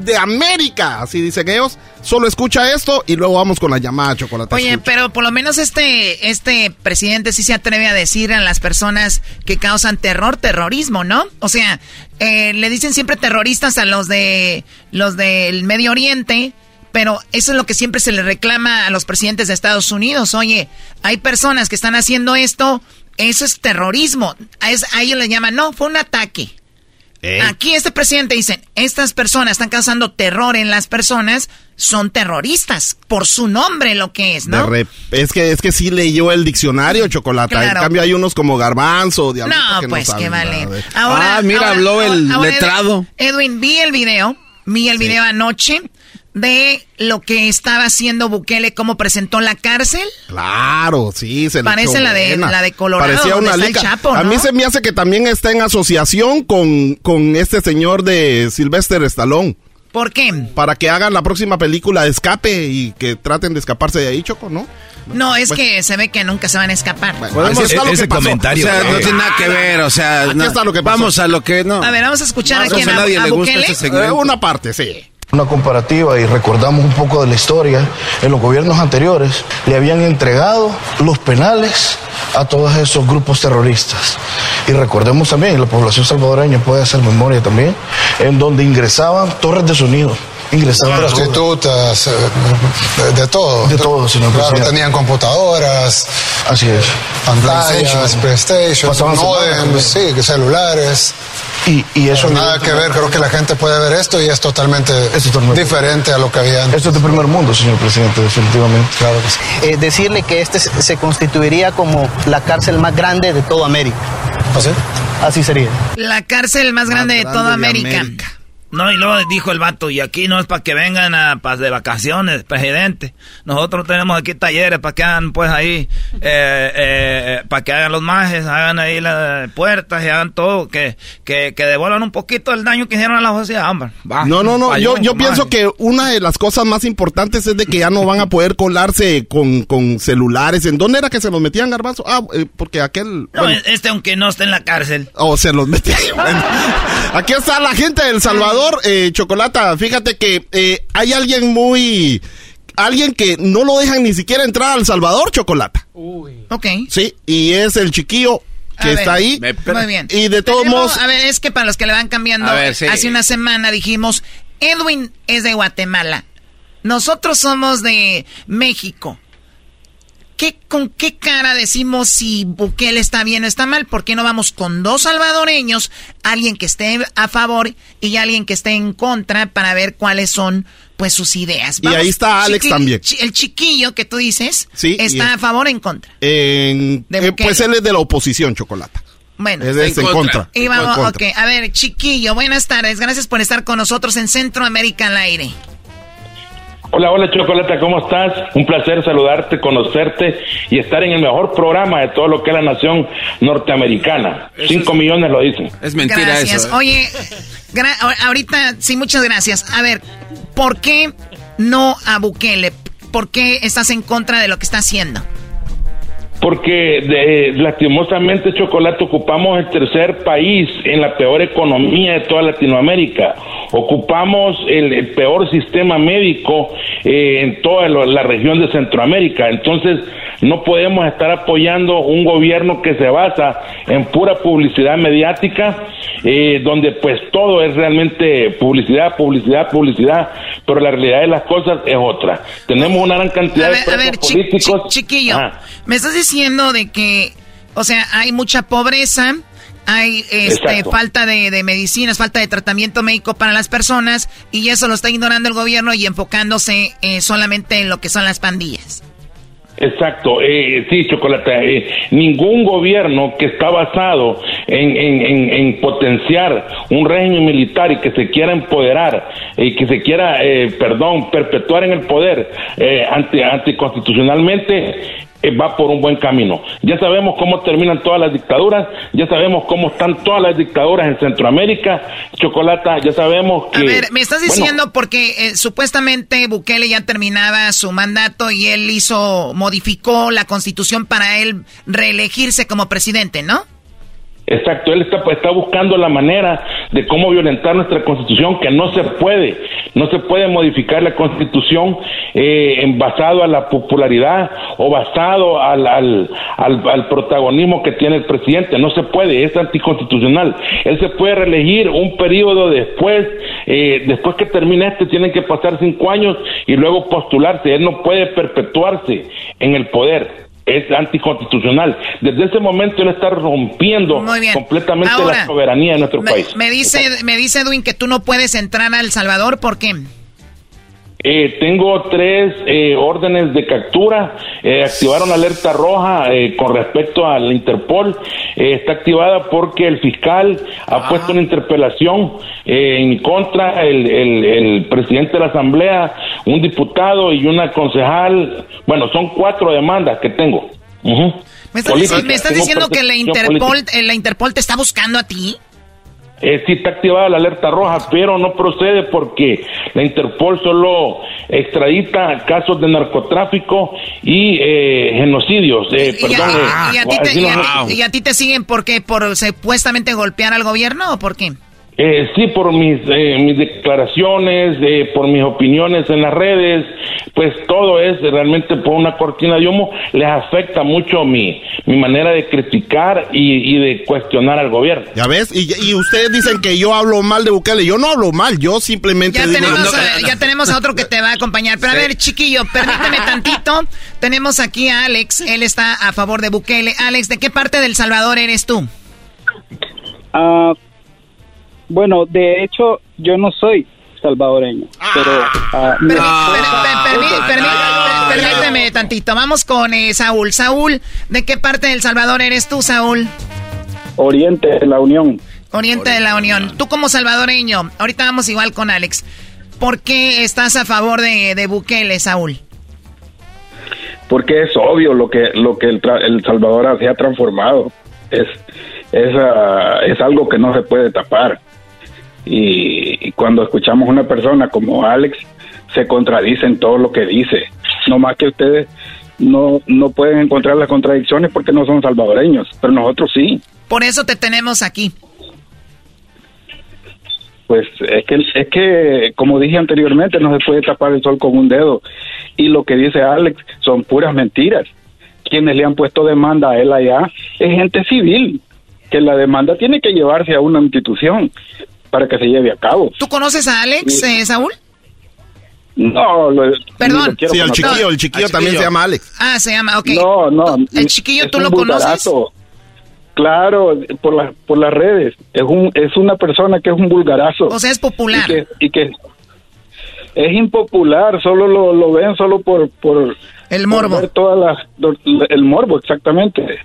de, América, así dicen ellos. Solo escucha esto y luego vamos con la llamada chocolate. Oye, pero por lo menos este, este presidente sí se atreve a decir a las personas que causan terror, terrorismo, ¿no? O sea, eh, le dicen siempre terroristas a los de los del Medio Oriente Pero eso es lo que siempre se le reclama a los presidentes de Estados Unidos. Oye, hay personas que están haciendo esto, eso es terrorismo. A, ellos le llaman, no, fue un ataque. Aquí este presidente dice, estas personas están causando terror en las personas, son terroristas, por su nombre lo que es, ¿no? es que es que sí leyó el diccionario, Chocolate. En cambio hay unos como Garbanzo, No, pues que vale. ah, mira, habló el letrado. Edwin, vi el video, vi el video anoche de lo que estaba haciendo Bukele, cómo presentó la cárcel? Claro, sí, se Parece la de, la de Colorado, Parecía una Chapo, A mí se me hace que también está en asociación con, con este señor de Sylvester Stallone. ¿Por qué? Para que hagan la próxima película de escape y que traten de escaparse de ahí, Choco, ¿no? No, es que se ve que nunca se van a escapar. ese, comentario. O sea, no tiene nada que ver, o sea, lo que vamos a lo que no. A ver, vamos a escuchar a quien a, a, Bukele. Eh, una parte, sí. Una comparativa y recordamos un poco de la historia, en los gobiernos anteriores le habían entregado los penales a todos esos grupos terroristas. Y recordemos también, la población salvadoreña puede hacer memoria también, en donde ingresaban torres de sonido. Ingresaban prostitutas, eh, de todo. De todo, señor Claro, tenían computadoras. Así es. Pantallas, PlayStation, modems, sí, celulares. Y, y eso nada que ver, creo que la gente puede ver esto y es totalmente, diferente a lo que había antes. Esto es de primer mundo, señor presidente, definitivamente. Claro que sí. Eh, decirle que este se constituiría como la cárcel más grande de toda América. ¿Así? ¿Ah, Así sería. La cárcel más, grande, de toda América. No, y luego dijo el vato, y aquí no es para que vengan a, de vacaciones, presidente. Nosotros tenemos aquí talleres para que hagan, pues ahí, eh, eh, eh, para que hagan los majes, hagan ahí las puertas y hagan todo, que, que, que devuelvan un poquito el daño que hicieron a la sociedad, hombre. no, no, no, yo, yo pienso que una de las cosas más importantes es de que ya no van a poder colarse con, con celulares. ¿En dónde era que se los metían, Garbanzo? Ah, porque aquel... No, este aunque no esté en la cárcel. Oh, se los metían. aquí está la gente del Salvador eh, Chocolata, fíjate que eh, hay alguien muy... Alguien que no lo dejan ni siquiera entrar al Salvador, Chocolata. Uy. Ok. Sí, y es el chiquillo que está ahí. Muy bien. Y de todos modos... A ver, es que para los que le van cambiando, hace una semana dijimos, Edwin es de Guatemala. Nosotros somos de México. ¿Qué, ¿Con qué cara decimos si Bukele está bien o está mal? ¿Por qué no vamos con dos salvadoreños, alguien que esté a favor y alguien que esté en contra para ver cuáles son pues sus ideas? y ahí está Alex también. el chiquillo que tú dices sí, está a favor o en contra. En, eh, pues él es de la oposición, Chocolata. Bueno, es en, contra. Y vamos, ok. A ver, chiquillo, buenas tardes. Gracias por estar con nosotros en Centroamérica al aire. Hola, hola Chocolata, ¿cómo estás? Un placer saludarte, conocerte y estar en el mejor programa de todo lo que es la nación norteamericana. Cinco millones lo dicen. Es mentira gracias. eso. ¿eh? Oye, ahorita sí, muchas gracias. A ver, ¿por qué no a Bukele? ¿Por qué estás en contra de lo que está haciendo? Porque de, lastimosamente, Chocolate, ocupamos el tercer país en la peor economía de toda Latinoamérica. Ocupamos el, peor sistema médico eh, en toda la región de Centroamérica. Entonces, no podemos estar apoyando un gobierno que se basa en pura publicidad mediática, eh, donde pues todo es realmente publicidad, publicidad, publicidad, pero la realidad de las cosas es otra. Tenemos una gran cantidad de políticos. chiquillo, me estás diciendo de que, o sea, hay mucha pobreza, hay este, falta de, medicinas, falta de tratamiento médico para las personas y eso lo está ignorando el gobierno y enfocándose eh, solamente en lo que son las pandillas. Exacto, eh, sí, Chocolate. Eh, ningún gobierno que está basado en, en, en, potenciar un régimen militar y que se quiera empoderar y que se quiera, eh, perdón, perpetuar en el poder eh, anti, anticonstitucionalmente va por un buen camino. Ya sabemos cómo terminan todas las dictaduras, ya sabemos cómo están todas las dictaduras en Centroamérica. Chocolata, ya sabemos que... A ver, me estás diciendo porque eh, supuestamente Bukele ya terminaba su mandato y él hizo, modificó la constitución para él reelegirse como presidente, ¿no? Exacto, él está, está buscando la manera de cómo violentar nuestra constitución, que no se puede, no se puede modificar la constitución eh, basado a la popularidad o basado al, al, al, protagonismo que tiene el presidente, no se puede, es anticonstitucional. Él se puede reelegir un periodo después, eh, después que termine este, tienen que pasar cinco años y luego postularse, él no puede perpetuarse en el poder es anticonstitucional. Desde ese momento él está rompiendo completamente la soberanía de nuestro país. Me dice, me dice Edwin que tú no puedes entrar a El Salvador, ¿por qué? Eh, tengo tres eh, órdenes de captura. Eh, activaron alerta roja eh, con respecto al Interpol. está activada porque el fiscal ha puesto una interpelación en mi contra, el, el, presidente de la Asamblea, un diputado y una concejal. Bueno, son cuatro demandas que tengo. ¿Me estás, diciendo que la Interpol, la Interpol te está buscando a ti? Eh, sí está activada la alerta roja, pero no procede porque la Interpol solo extradita casos de narcotráfico y eh, genocidios. Eh, ¿Y, perdón, a, y, a ti te, siguen por qué? ¿Por supuestamente golpear al gobierno o por qué? Eh, sí, por mis, eh, mis declaraciones, eh, por mis opiniones en las redes, pues todo es realmente por una cortina de humo, les afecta mucho mi, mi manera de criticar y, y de cuestionar al gobierno. ¿Ya ves? Y, y, ustedes dicen que yo hablo mal de Bukele, yo no hablo mal, yo simplemente... Ya, tenemos, a, ya tenemos a otro que te va a acompañar, pero a ver, chiquillo, permíteme tantito, tenemos aquí a Alex, él está a favor de Bukele. Alex, ¿de qué parte del Salvador eres tú? Ah... Bueno, de hecho, yo no soy salvadoreño, pero... permíteme tantito, vamos con eh, Saúl. Saúl, ¿de qué parte del Salvador eres tú, Saúl? Oriente de la Unión. Oriente de la Unión. Tú como salvadoreño, ahorita vamos igual con Alex. ¿Por qué estás a favor de, de Bukele, Saúl? Porque es obvio lo que lo que el, el Salvador se ha transformado. Es es, uh, es algo que no se puede tapar y, cuando escuchamos una persona como Alex, se contradice en todo lo que dice. No más que ustedes no, no pueden encontrar las contradicciones porque no son salvadoreños, pero nosotros sí. Por eso te tenemos aquí. Pues es que, es que, como dije anteriormente, no se puede tapar el sol con un dedo. Y lo que dice Alex son puras mentiras. Quienes le han puesto demanda a él allá es gente civil, que la demanda tiene que llevarse a una institución para que se lleve a cabo. ¿Tú conoces a Alex, eh, Saúl? No, lo, Perdón. sí, el chiquillo, el chiquillo también se llama Alex. Ah, se llama, ok. No, no. ¿El chiquillo tú lo conoces? Claro, por, la, por las redes. Es, un, es una persona que es un vulgarazo. O sea, es popular. Y que, es impopular, solo lo, lo ven solo por... por el morbo. todas el morbo, exactamente.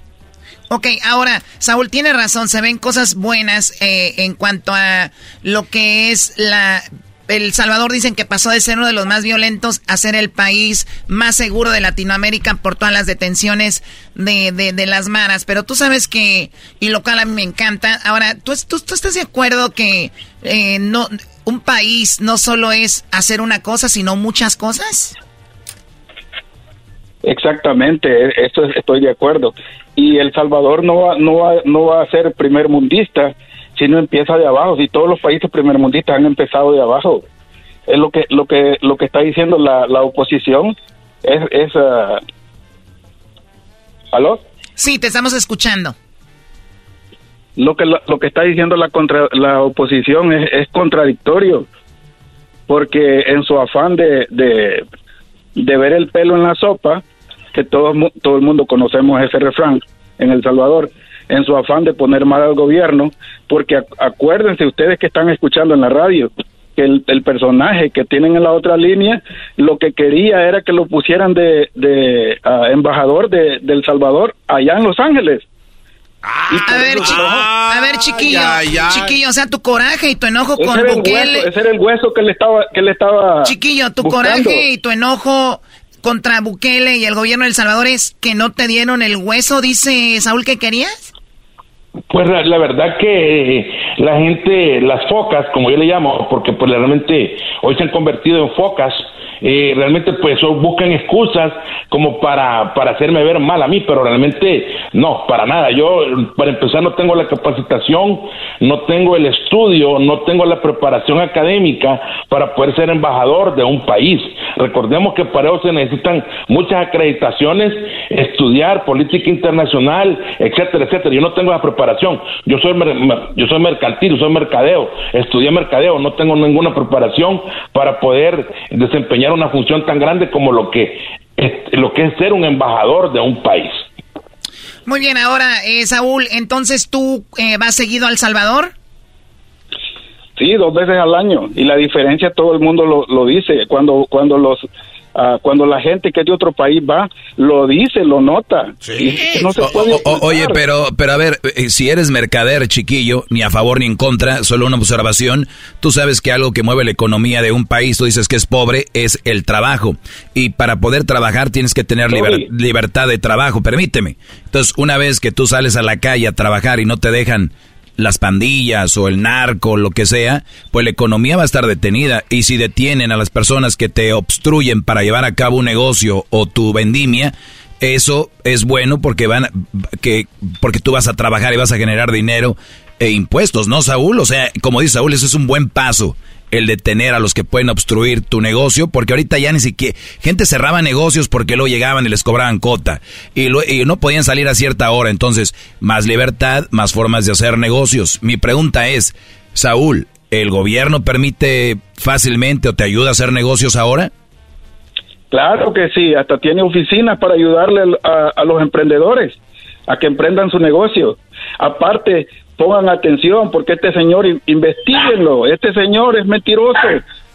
Ok, ahora, Saúl tiene razón, se ven cosas buenas eh, en cuanto a lo que es la... El Salvador dicen que pasó de ser uno de los más violentos a ser el país más seguro de Latinoamérica por todas las detenciones de, de, las maras. Pero tú sabes que, y lo cual a mí me encanta. Ahora, ¿tú, tú, estás de acuerdo que eh, no, un país no solo es hacer una cosa, sino muchas cosas? Exactamente, e, esto estoy de acuerdo. Y El Salvador no va, no va, no va a ser primer mundista si no empieza de abajo. Si todos los países primermundistas han empezado de abajo, es lo que lo que lo que está diciendo la, la oposición es, es uh... ¿aló? Sí, te estamos escuchando. Lo que lo, que está diciendo la contra, la oposición es, es contradictorio porque en su afán de, de, de ver el pelo en la sopa que todo, todo el mundo conocemos ese refrán en El Salvador, en su afán de poner mal al gobierno, porque acuérdense ustedes que están escuchando en la radio, que el, personaje que tienen en la otra línea lo que quería era que lo pusieran de, de embajador de, El Salvador allá en Los Ángeles. a ver, a ver, chiquillo, chiquillo, o sea, tu coraje y tu enojo con Bukele. ese era el hueso que le estaba, que le estaba. Chiquillo, tu coraje y tu enojo contra Bukele y el gobierno de El Salvador es que no te dieron el hueso, dice Saúl, que querías? Pues la, verdad que la gente, las focas, como yo le llamo, porque pues realmente hoy se han convertido en focas, eh, realmente pues buscan excusas como para, para hacerme ver mal a mí, pero realmente no, para nada. Yo, para empezar, no tengo la capacitación, no tengo el estudio, no tengo la preparación académica para poder ser embajador de un país. Recordemos que para eso se necesitan muchas acreditaciones, estudiar política internacional, etcétera, etcétera. Yo no tengo la preparación. Yo soy, yo soy mercantil, soy mercadeo, estudié mercadeo, no tengo ninguna preparación para poder desempeñar una función tan grande como lo que es, lo que es ser un embajador de un país. Muy bien, ahora, eh, Saúl, entonces tú eh, vas seguido a El Salvador. Sí, dos veces al año. Y la diferencia todo el mundo lo, lo dice. Cuando, cuando los Ah, cuando la gente que es de otro país va, lo dice, lo nota. oye, pero, pero a ver, eh, si eres mercader chiquillo, ni a favor ni en contra, solo una observación, tú sabes que algo que mueve la economía de un país, tú dices que es pobre, es el trabajo. Y para poder trabajar tienes que tener libertad de trabajo, permíteme. Entonces, una vez que tú sales a la calle a trabajar y no te dejan las pandillas o el narco, lo que sea, pues la economía va a estar detenida. Y si detienen a las personas que te obstruyen para llevar a cabo un negocio o tu vendimia, eso es bueno porque van que porque tú vas a trabajar y vas a generar dinero e impuestos, ¿no, Saúl? O sea, como dice Saúl, eso es un buen paso el detener a los que pueden obstruir tu negocio, porque ahorita ya ni siquiera gente cerraba negocios porque luego llegaban y les cobraban cota y, no podían salir a cierta hora. Entonces, más libertad, más formas de hacer negocios. Mi pregunta es, Saúl, ¿el gobierno permite fácilmente o te ayuda a hacer negocios ahora? Claro que sí, hasta tiene oficinas para ayudarle a los emprendedores a que emprendan su negocio. Aparte, pongan atención porque este señor investiguenlo, este señor es mentiroso,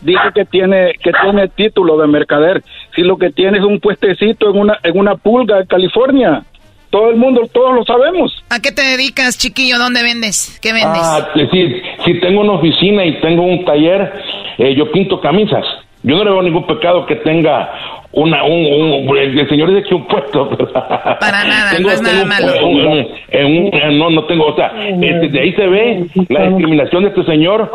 dice que tiene que tiene título de mercader, si lo que tiene es un puestecito en una en una pulga en California. Todo el mundo, todos lo sabemos. ¿A qué te dedicas, chiquillo? ¿Dónde vendes? ¿Qué vendes? Ah, sí, si tengo una oficina y tengo un taller, eh, yo pinto camisas. Yo no le veo ningún pecado que tenga una, un, un, el señor dice que un puesto. Para nada, no es nada malo. no, no tengo, o sea, este, de ahí se ve la discriminación de este señor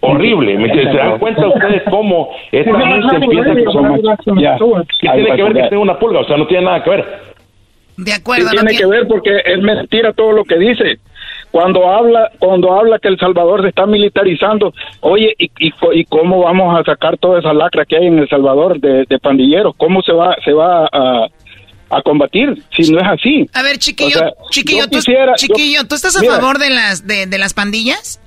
horrible. ¿Me ¿Se dan cuenta ustedes cómo esta gente empieza a ya, ¿Qué tiene que ver que tenga una pulga? O sea, no tiene nada que ver. De acuerdo. tiene que ver porque es mentira todo lo que dice cuando habla cuando habla que el Salvador se está militarizando oye y, y, cómo vamos a sacar toda esa lacra que hay en el Salvador de, pandilleros cómo se va se va a, a combatir si no es así a ver chiquillo chiquillo tú, chiquillo tú estás a favor de las de, de las pandillas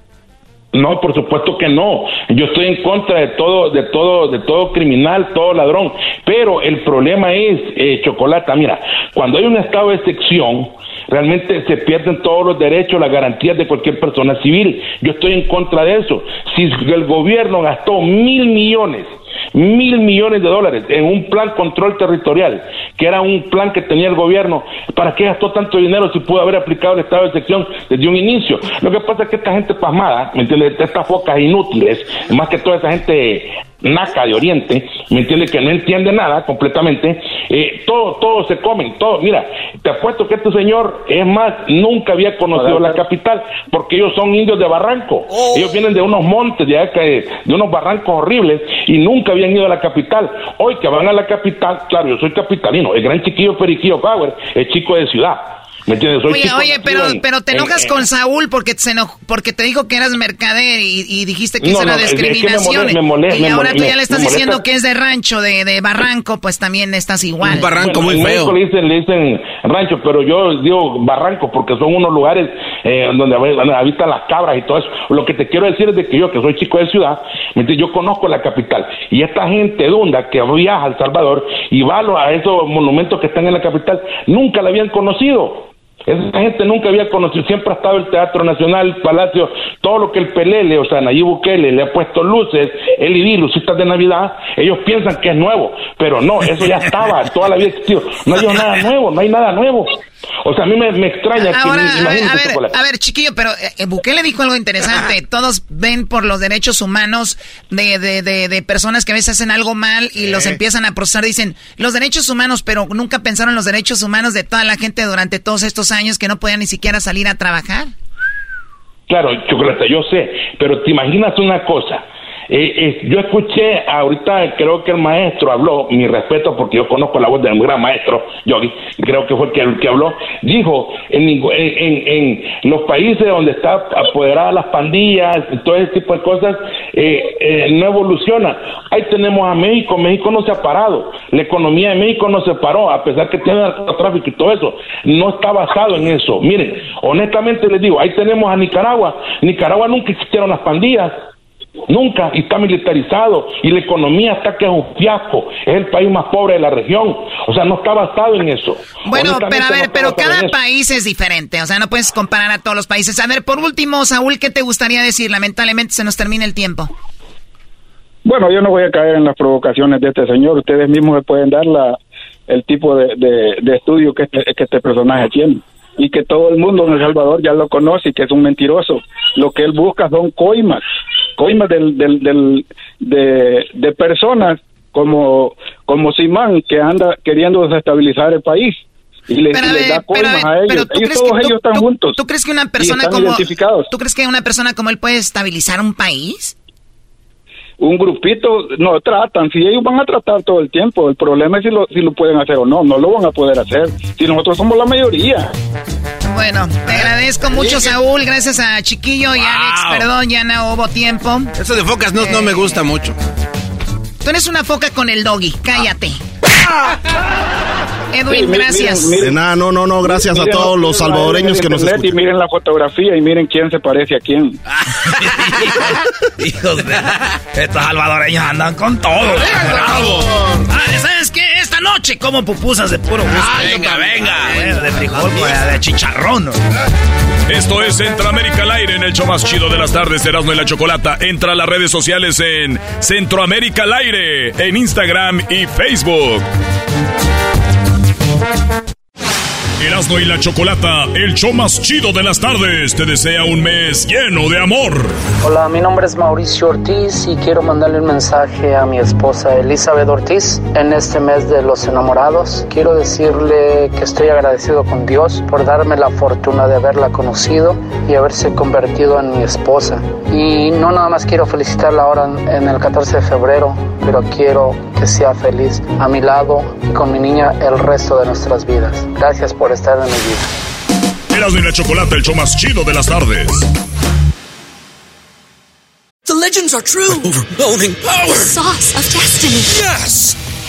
no, por supuesto que no. Yo estoy en contra de todo, de todo, de todo criminal, todo ladrón. Pero el problema es, eh, Chocolata, mira, cuando hay un estado de excepción, realmente se pierden todos los derechos, las garantías de cualquier persona civil. Yo estoy en contra de eso. Si el gobierno gastó mil millones mil millones de dólares en un plan control territorial, que era un plan que tenía el gobierno. ¿Para qué gastó tanto dinero si pudo haber aplicado el estado de excepción desde un inicio? Lo que pasa es que esta gente pasmada, ¿me entiendes? Estas focas inútiles, más que toda esa gente naca de Oriente, ¿me entiendes? Que no entiende nada completamente, eh, todo, todo se comen, todo. Mira, te apuesto que este señor, es más, nunca había conocido la capital, porque ellos son indios de Barranco. Oh. Ellos vienen de unos montes, de, de unos barrancos horribles, y nunca habían ido a la capital. Hoy que van a la capital, claro, yo soy capitalino, el gran chiquillo Periquillo Power, el chico de ciudad oye, oye, pero, pero te enojas con Saúl porque te, porque te dijo que eras mercader y, dijiste que no, era discriminación. y ahora tú ya le estás diciendo que es de rancho, de, de, barranco, pues también estás igual. Un barranco muy feo. Le dicen, le dicen rancho, pero yo digo barranco porque son unos lugares eh, donde, habitan las cabras y todo eso. Lo que te quiero decir es de que yo, que soy chico de ciudad, yo conozco la capital. Y esta gente dunda que viaja a El Salvador y va a esos monumentos que están en la capital, nunca la habían conocido. Esa gente nunca había conocido, siempre ha estado el Teatro Nacional, el Palacio, todo lo que el Pelele, o sea, Nayib Bukele le ha puesto luces, LED, lucitas de Navidad, ellos piensan que es nuevo, pero no, eso ya estaba, toda la vida existido. No hay nada nuevo, no hay nada nuevo. O sea, a mí me, extraña Ahora, a, ver, a, ver, chiquillo, pero eh, Bukele dijo algo interesante. Todos ven por los derechos humanos de, de, de, personas que a veces hacen algo mal y los empiezan a procesar. Dicen, los derechos humanos, pero nunca pensaron los derechos humanos de toda la gente durante todos estos años que no podían ni siquiera salir a trabajar. Claro, chocolate, yo sé, pero te imaginas una cosa, eh, eh, yo escuché ahorita, creo que el maestro habló, mi respeto porque yo conozco la voz del gran maestro Yogi, creo que fue el que, habló, dijo, en, en, los países donde está apoderada las pandillas, todo ese tipo de cosas, eh, no evoluciona. Ahí tenemos a México, México no se ha parado, la economía de México no se paró, a pesar que tiene narcotráfico y todo eso, no está basado en eso. Miren, honestamente les digo, ahí tenemos a Nicaragua, Nicaragua nunca existieron las pandillas, Nunca, y está militarizado, y la economía está que es un fiasco, es el país más pobre de la región, o sea, no está basado en eso. Bueno, pero a ver, pero cada país es diferente, o sea, no puedes comparar a todos los países. A ver, por último, Saúl, ¿qué te gustaría decir? Lamentablemente se nos termina el tiempo. Bueno, yo no voy a caer en las provocaciones de este señor, ustedes mismos me pueden dar la, el tipo de, de, estudio que este, que este personaje tiene y que todo el mundo en El Salvador ya lo conoce y que es un mentiroso. Lo que él busca son coimas, coimas del, del, del, de, de personas como, como Simán que anda queriendo desestabilizar el país y le, da coimas a ellos. todos ellos están juntos. ¿Tú crees que una persona como ¿Tú crees que una persona como él puede estabilizar un país? un grupito, no tratan, si ellos van a tratar todo el tiempo, el problema es si lo, si lo pueden hacer o no, no lo van a poder hacer, si nosotros somos la mayoría. Bueno, te agradezco mucho, Saúl, gracias a Chiquillo y Alex, perdón, ya no hubo tiempo. Eso de focas no, no me gusta mucho. Tú eres una foca con el doggy, cállate. Edwin, gracias. de nada, no, no, no, gracias a todos los salvadoreños que nos escuchan. Y miren la fotografía y miren quién se parece a quién. Hijos de... Estos salvadoreños andan con todo. Ah, ¿Sabes qué? Noche como pupusas de puro gusto. venga, venga. De frijol, pues, de chicharrón. Esto es Centroamérica al aire en el show más chido de las tardes, Erasmo y la Chocolata. Entra a las redes sociales en Centroamérica al aire, en Instagram y Facebook. Erasmo y la Chocolata, el show más chido de las tardes, te desea un mes lleno de amor. Hola, mi nombre es Mauricio Ortiz y quiero mandarle un mensaje a mi esposa Elizabeth Ortiz en este mes de los enamorados. Quiero decirle que estoy agradecido con Dios por darme la fortuna de haberla conocido y haberse convertido en mi esposa. Y no nada más quiero felicitarla ahora en el 14 de febrero, pero quiero que sea feliz a mi lado y con mi niña el resto de nuestras vidas. Gracias por estar en mi vida. Eras de la chocolate, el show más chido de las tardes. The legends are true. Overwhelming power. The sauce of destiny. Yes.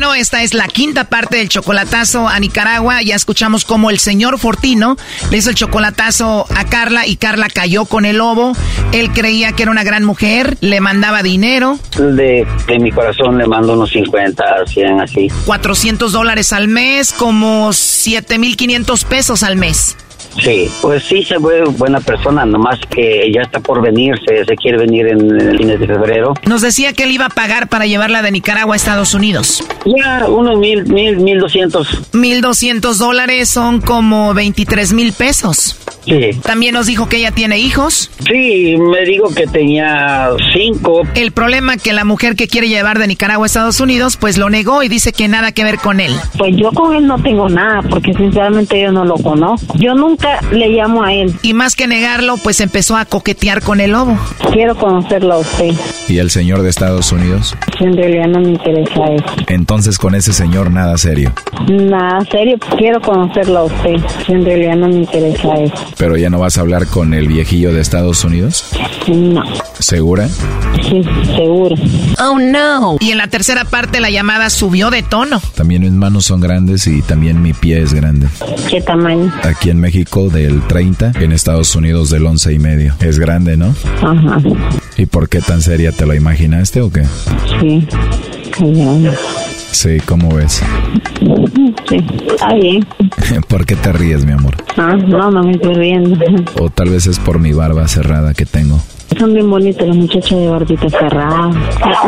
Bueno, esta es la quinta parte del chocolatazo a Nicaragua. Ya escuchamos cómo el señor Fortino le hizo el chocolatazo a Carla y Carla cayó con el lobo. Él creía que era una gran mujer, le mandaba dinero. De, de mi corazón le mando unos 50, 100 así. 400 dólares al mes, como 7,500 pesos al mes. Sí, pues sí se ve buena persona, nomás que ya está por venir, se, quiere venir en, el fin de febrero. Nos decía que él iba a pagar para llevarla de Nicaragua a Estados Unidos. Ya, unos mil, mil, mil doscientos. Mil doscientos dólares son como veintitrés mil pesos. Sí. También nos dijo que ella tiene hijos. Sí, me dijo que tenía cinco. El problema que la mujer que quiere llevar de Nicaragua a Estados Unidos, pues lo negó y dice que nada que ver con él. Pues yo con él no tengo nada, porque sinceramente yo no lo conozco. Yo nunca le llamo a él. Y más que negarlo, pues empezó a coquetear con el lobo. Quiero conocerlo a usted. ¿Y el señor de Estados Unidos? En realidad no me interesa eso. Entonces con ese señor nada serio. Nada serio, quiero conocerlo a usted. En realidad no me interesa eso. ¿Pero ya no vas a hablar con el viejillo de Estados Unidos? No. ¿Segura? Sí, seguro. Oh no. Y en la tercera parte la llamada subió de tono. También mis manos son grandes y también mi pie es grande. ¿Qué tamaño? Aquí en México del 30, en Estados Unidos del 11 y medio. Es grande, ¿no? Ajá. ¿Y por qué tan seria? ¿Te lo imaginaste o qué? Sí. Grande. Sí, ¿cómo ves? Sí, está bien. ¿Por qué te ríes, mi amor? Ah, no, no me estoy riendo. O tal vez es por mi barba cerrada que tengo. Son bien bonitos los muchachos de barbita cerrada.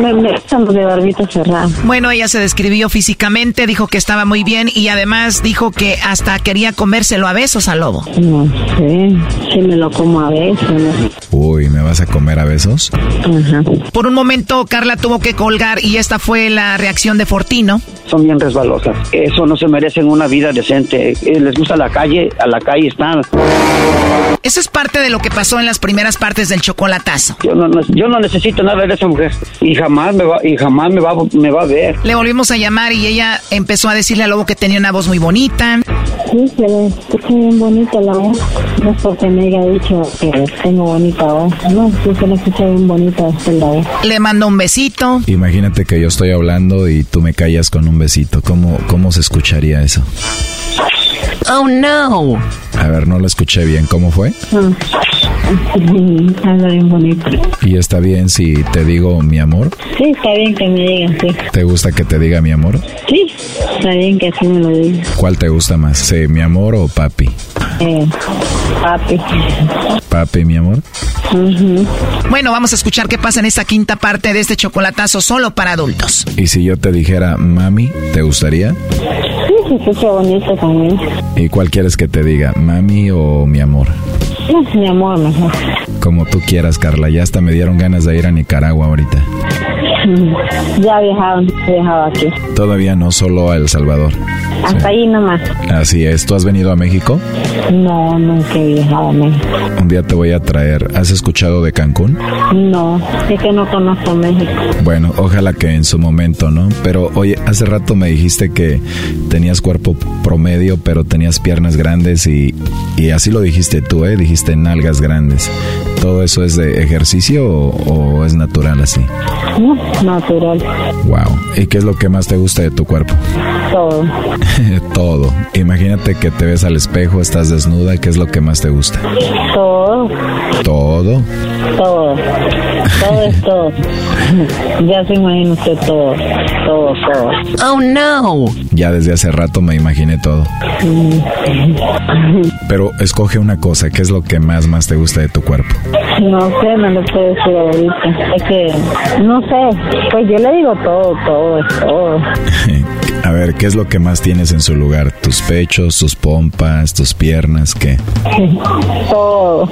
Me, me gustan los de barbita cerrada. Bueno, ella se describió físicamente, dijo que estaba muy bien y además dijo que hasta quería comérselo a besos al lobo. No sé, si me lo como a. ¿no? Uy, ¿me vas a comer a besos? Ajá. Por un momento Carla tuvo que colgar y esta fue la reacción de Fortino. Son bien resbalosas. Eso no se merecen una vida decente. Eh, Les gusta la calle, a la calle están. Eso es parte de lo que pasó en las primeras partes del chocolatazo. Yo no, yo no necesito nada de esa mujer y jamás me va y jamás me va me va a ver. Le volvimos a llamar y ella empezó a decirle al lobo que tenía una voz muy bonita. Sí, se ve, escucha bien bonita la voz. No es porque me haya dicho que tengo bonita voz. No, sí se le escucha bien bonita esta la voz. Le mandó un besito. Imagínate que yo estoy hablando y tú me callas con un besito. ¿Cómo, cómo se escucharía eso? Oh no. A ver, no lo escuché bien. ¿Cómo fue? Sí, habla bien bonito. ¿Y está bien si te digo mi amor? Sí, está bien que me digan, sí. ¿Te gusta que te diga mi amor? Sí, está bien que así me lo digan. ¿Cuál te gusta más? ¿Sí, mi amor o papi? Eh, papi. Papi, mi amor. Bueno, vamos a escuchar qué pasa en esta quinta parte de este chocolatazo solo para adultos. ¿Y si yo te dijera mami, te gustaría? Sí, se escucha bonito también. ¿Y cuál quieres que te diga, mami o mi amor? Mi amor, mejor. Como tú quieras, Carla. Ya hasta me dieron ganas de ir a Nicaragua ahorita. Ya he viajado, he viajado aquí. Todavía no, solo a El Salvador. Hasta ahí nomás. Así es. ¿Tú has venido a México? No, nunca he viajado a México. Un día te voy a traer. ¿Has escuchado de Cancún? No, es que no conozco México. Bueno, ojalá que en su momento, ¿no? Pero oye, hace rato me dijiste que tenías cuerpo promedio, pero tenías piernas grandes y, y así lo dijiste tú, ¿eh? Dijiste nalgas grandes. ¿Todo eso es de ejercicio o, o es natural así? No, natural. Wow. ¿Y qué es lo que más te gusta de tu cuerpo? Todo. Todo. Imagínate que te ves al espejo, estás desnuda, ¿qué es lo que más te gusta? Todo. Todo. Todo. Todo es todo. ya se imagina usted todo. Todo, todo. Oh no. Ya desde hace rato me imaginé todo. Pero escoge una cosa, ¿qué es lo que más más te gusta de tu cuerpo? No sé, no lo puedo decir ahorita. Es que, no sé, pues yo le digo todo, todo, es todo. A ver, ¿qué es lo que más tienes en su lugar? ¿Tus pechos, tus pompas, tus piernas? ¿Qué? todo.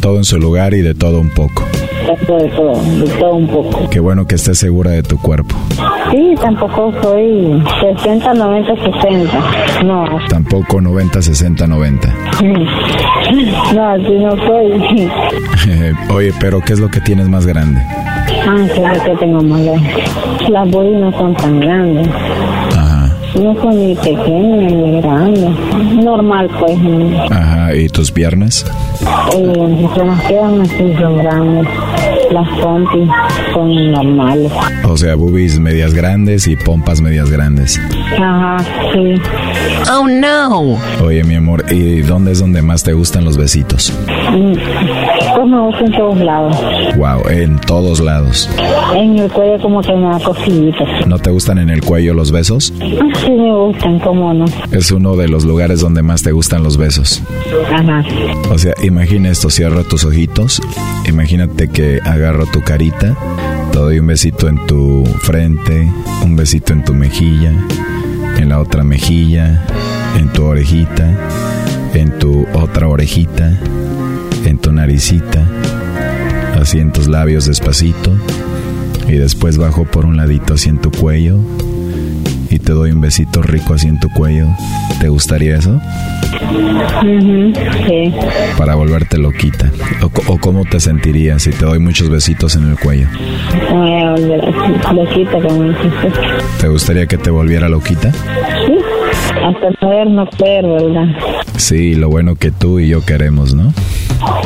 Todo en su lugar y de todo un poco. Eso de todo, de todo un poco. Qué bueno que estés segura de tu cuerpo. Sí, tampoco soy 60, 90, 60. No, Tampoco 90, 60, 90. no, así no soy. Oye, pero ¿qué es lo que tienes más grande? Ah, lo que tengo más grande. Las boobies no son tan grandes. No son ni pequeñas ni grandes. Normal, pues. Ajá, ¿y tus piernas? Eh, se nos quedan así, son grandes. Las pompis son normales. O sea, boobies medias grandes y pompas medias grandes. Ajá, sí. Oh no. Oye, mi amor, ¿y dónde es donde más te gustan los besitos? Pues me gusta en todos lados. Wow, en todos lados. En el cuello como que me da. ¿No te gustan en el cuello los besos? Ah, Sí me gustan, cómo no. Es uno de los lugares donde más te gustan los besos. Ajá. O sea, imagina esto, cierra tus ojitos, imagínate que agarro tu carita, te doy un besito en tu frente, un besito en tu mejilla, en la otra mejilla, en tu orejita, en tu otra orejita, en tu naricita, así en tus labios despacito, y después bajo por un ladito así en tu cuello, y te doy un besito rico así en tu cuello. ¿Te gustaría eso? Sí. para volverte loquita? ¿O, o cómo te sentirías si te doy muchos besitos en el cuello? Me voy a volver así, loquita como dijiste. ¿Te gustaría que te volviera loquita? Sí. Hasta poder no ser, ¿verdad? Sí, lo bueno que tú y yo queremos, ¿no?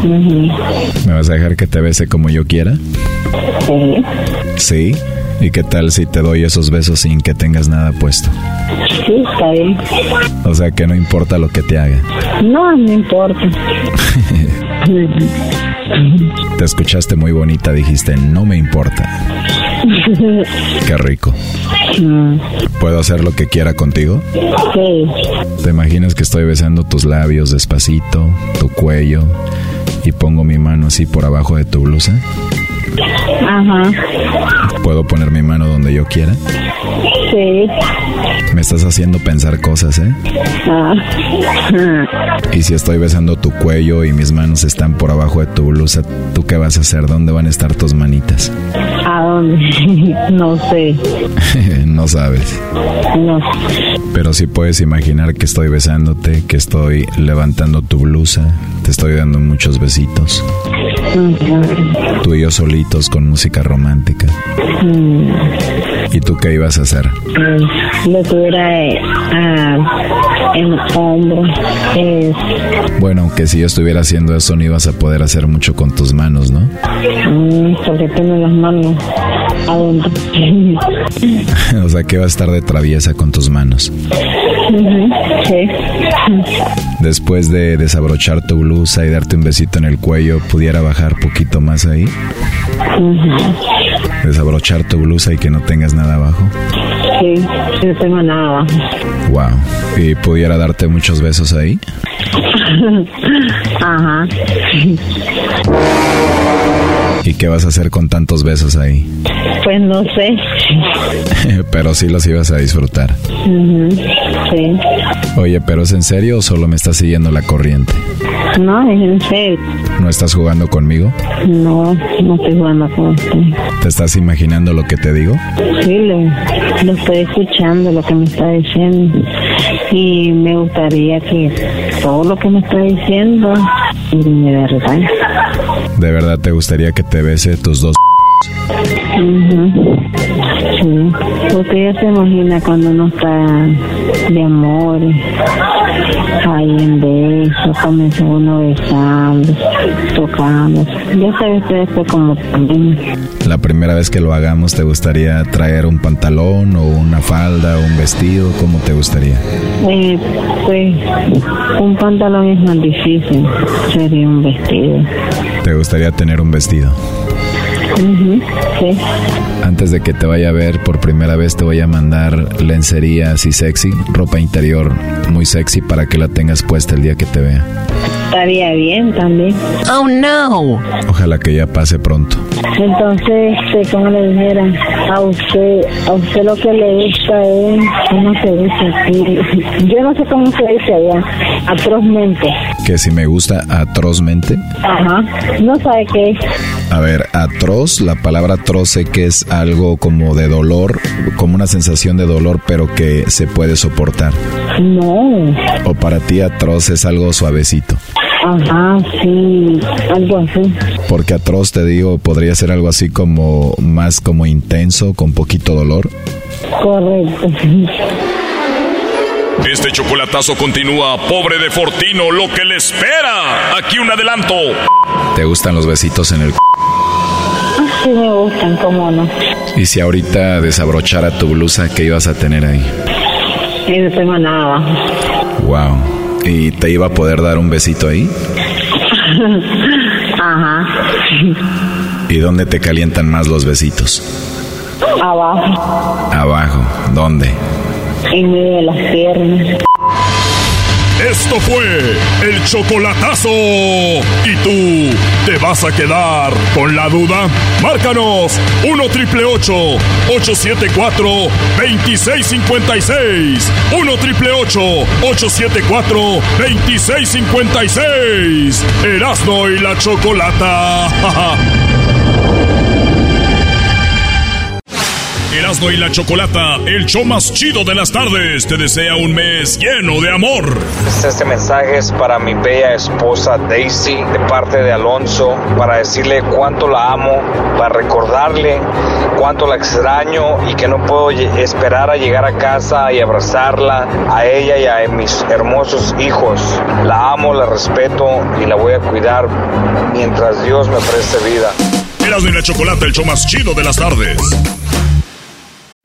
¿Me vas a dejar que te bese como yo quiera? Sí. Sí. ¿Y qué tal si te doy esos besos sin que tengas nada puesto? Sí, está bien. O sea que no importa lo que te haga. No, no importa. Te escuchaste muy bonita, dijiste, no me importa. Qué rico. ¿Puedo hacer lo que quiera contigo? Sí. ¿Te imaginas que estoy besando tus labios despacito, tu cuello, y pongo mi mano así por abajo de tu blusa? Ajá. ¿Puedo poner mi mano donde yo quiera? Sí. Me estás haciendo pensar cosas, ¿eh? Ah. Y si estoy besando tu cuello y mis manos están por abajo de tu blusa, ¿tú qué vas a hacer? ¿Dónde van a estar tus manitas? ¿A dónde? No sé. no sabes. No. Pero sí puedes imaginar que estoy besándote, que estoy levantando tu blusa, te estoy dando muchos besitos. Tú y yo solitos con música romántica. Mm. ¿Y tú qué ibas a hacer? Pues, lo tuviera eh, ah, hombro. Es, Bueno, que si yo estuviera haciendo eso no ibas a poder hacer mucho con tus manos, ¿no? mm, porque tengo las manos adentro. o sea que vas a estar de traviesa con tus manos. Sí. Después de desabrochar tu blusa y darte un besito en el cuello, ¿pudiera bajar poquito más ahí? Desabrochar tu blusa y que no tengas nada abajo. Sí, no tengo nada. Wow. ¿Y pudiera darte muchos besos ahí? Ajá. ¿Y qué vas a hacer con tantos besos ahí? Pues no sé. pero sí los ibas a disfrutar. Ujú, Sí. Oye, ¿pero es en serio o solo me estás siguiendo la corriente? No, es en serio. ¿No estás jugando conmigo? No, no estoy jugando con usted. ¿Te estás imaginando lo que te digo? Sí, lo, lo estoy escuchando, lo que me está diciendo. Y me gustaría que todo lo que me está diciendo, de verdad. ¿De verdad te gustaría que te bese tus dos? Sí, porque ella se imagina cuando uno está de amor, ahí en besos, comienza uno besando, tocando. Ya sabes que esto como también. La primera vez que lo hagamos, ¿te gustaría traer un pantalón o una falda o un vestido? ¿Cómo te gustaría? Eh, pues un pantalón es más difícil, sería un vestido. ¿Te gustaría tener un vestido? Ujú, Sí. Antes de que te vaya a ver por primera vez, te voy a mandar lencería así sexy, ropa interior muy sexy para que la tengas puesta el día que te vea. Estaría bien también. Oh no. Ojalá que ya pase pronto. Entonces, este, como le dijera, a usted, a usted lo que le gusta es, ¿cómo se dice aquí? Yo no sé cómo se dice allá, atrozmente. Que si me gusta atrozmente. Ajá, no sabe qué es. A ver, atroz, la palabra atroz sé que es algo como de dolor, como una sensación de dolor, pero que se puede soportar. No, O para ti atroz es algo suavecito. ajá, sí, algo así. Porque atroz, te digo, podría ser algo así como más como intenso, con poquito dolor. Correcto. Este chocolatazo continúa, pobre de Fortino, lo que le espera. Aquí un adelanto. ¿Te gustan los besitos en el c Sí me gustan, cómo no. Y si ahorita desabrochara tu blusa, ¿qué ibas a tener ahí? Y no tengo nada. Wow. ¿Y te iba a poder dar un besito ahí? Ajá, ¿Y dónde te calientan más los besitos? abajo, Abajo. ¿Dónde? en medio de las piernas. Esto fue el chocolatazo. ¿Y tú te vas a quedar con la duda? Márcanos 1 triple 874 2656. 1 triple 874 2656. Erasno y la chocolata. Erasmo y la Chocolata, el show más chido de las tardes, te desea un mes lleno de amor. Este mensaje es para mi bella esposa Daisy, de parte de Alonso, para decirle cuánto la amo, para recordarle cuánto la extraño y que no puedo esperar a llegar a casa y abrazarla a ella y a mis hermosos hijos. La amo, la respeto y la voy a cuidar mientras Dios me preste vida. Erasmo y la Chocolata, el show más chido de las tardes.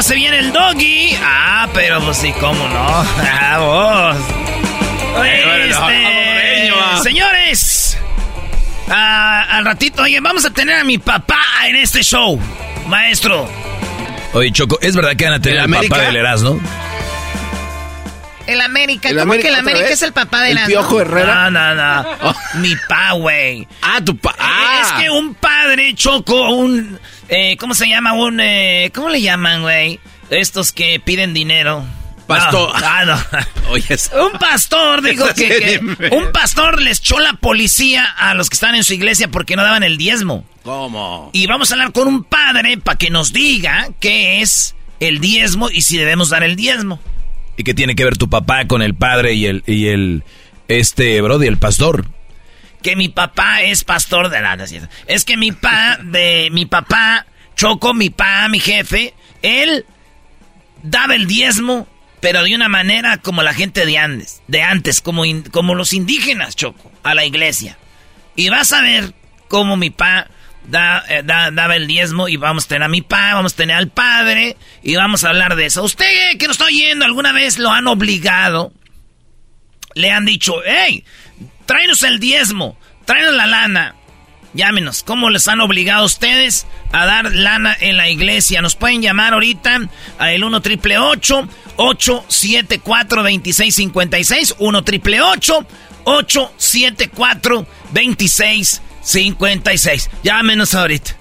Ahorita se viene el doggy. Ah, pero pues sí, cómo no. Ah, vos. Este, señores, ah, al ratito, oye, vamos a tener a mi papá en este show, maestro. Oye, Choco, ¿es verdad que van a tener ¿El al América? papá del Erasmo? El América, ¿El ¿cómo América que el América vez? es el papá de ¿El la Piojo Herrera? No, no, no. Mi pa, güey. Ah, tu pa. Es que un padre choco, un. Eh, ¿Cómo se llama? Un. Eh, ¿Cómo le llaman, güey? Estos que piden dinero. Pastor. No, ah, no. Oye, Un pastor, digo Estás que, un pastor les echó la policía a los que están en su iglesia porque no daban el diezmo. ¿Cómo? Y vamos a hablar con un padre para que nos diga qué es el diezmo y si debemos dar el diezmo. ¿Y qué tiene que ver tu papá con el padre y el, y el, este, brody, el pastor? Que mi papá es pastor de no es. Es que mi pa, de mi papá, Choco, mi pa, mi jefe, él daba el diezmo, pero de una manera como la gente de antes, de antes, como, como los indígenas, Choco, a la iglesia. Y vas a ver cómo mi pa da, eh, da- daba el diezmo y vamos a tener a mi pa, vamos a tener al padre y vamos a hablar de eso. Usted que no está oyendo, alguna vez lo han obligado, le han dicho, hey, tráenos el diezmo, tráenos la lana. Llámenos, ¿cómo les han obligado a ustedes a dar lana en la iglesia? Nos pueden llamar ahorita a el 1 triple 874 2656 1 triple 874 2656 Llámenos ahorita.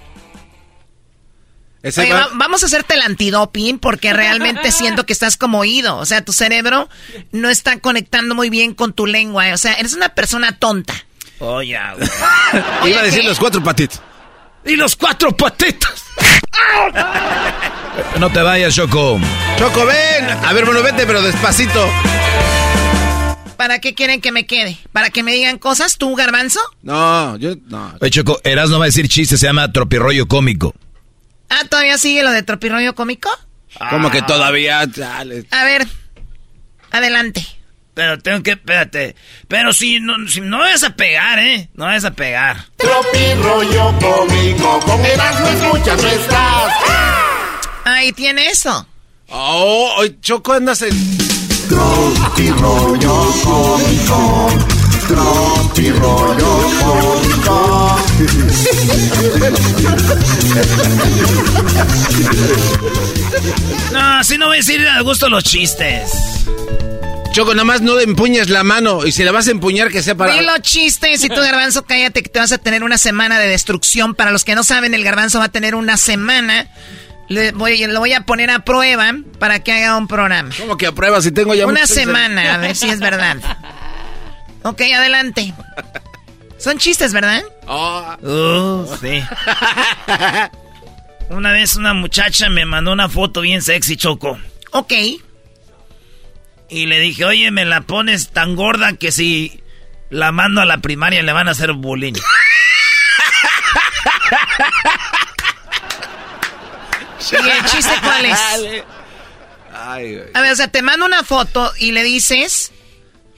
Oye, va- vamos a hacerte el antidoping porque realmente siento que estás como oído. O sea, tu cerebro no está conectando muy bien con tu lengua. O sea, eres una persona tonta. Oye, Iba a decir los cuatro patitos. Y los cuatro patitos. No te vayas, Choco. Choco, ven. A ver, bueno, vete, pero despacito. ¿Para qué quieren que me quede? ¿Para que me digan cosas tú, garbanzo? No, yo no. Oye, Choco, Erasmo va a decir chiste, se llama tropirroyo cómico. Ah, ¿todavía sigue lo de tropirroyo cómico? Como que todavía. chale. A ver, adelante. Pero tengo que, espérate. Pero si no, si no vas a pegar, ¿eh? No vas a pegar. Tropi rollo cómico, con Erasmo escuchas no estás. Ahí tiene eso. Oh, hoy Choco andas en. Tropi rollo cómico, tropi rollo cómico. No, así no voy a decir a gusto los chistes. Choco, nada más no empuñes la mano. Y si la vas a empuñar, que sea para. Di los chistes y tú, garbanzo, cállate que te vas a tener una semana de destrucción. Para los que no saben, el garbanzo va a tener una semana. Le voy, lo voy a poner a prueba para que haga un programa. ¿Cómo que a prueba si tengo ya Una semana, a ver si es verdad. Ok, adelante. Son chistes, ¿verdad? Uh, sí. Una vez una muchacha me mandó una foto bien sexy, Choco. Ok. Y le dije, oye, me la pones tan gorda que si la mando a la primaria le van a hacer bullying. ¿Y el chiste cuál es? Ay, güey. A ver, o sea, te mando una foto y le dices...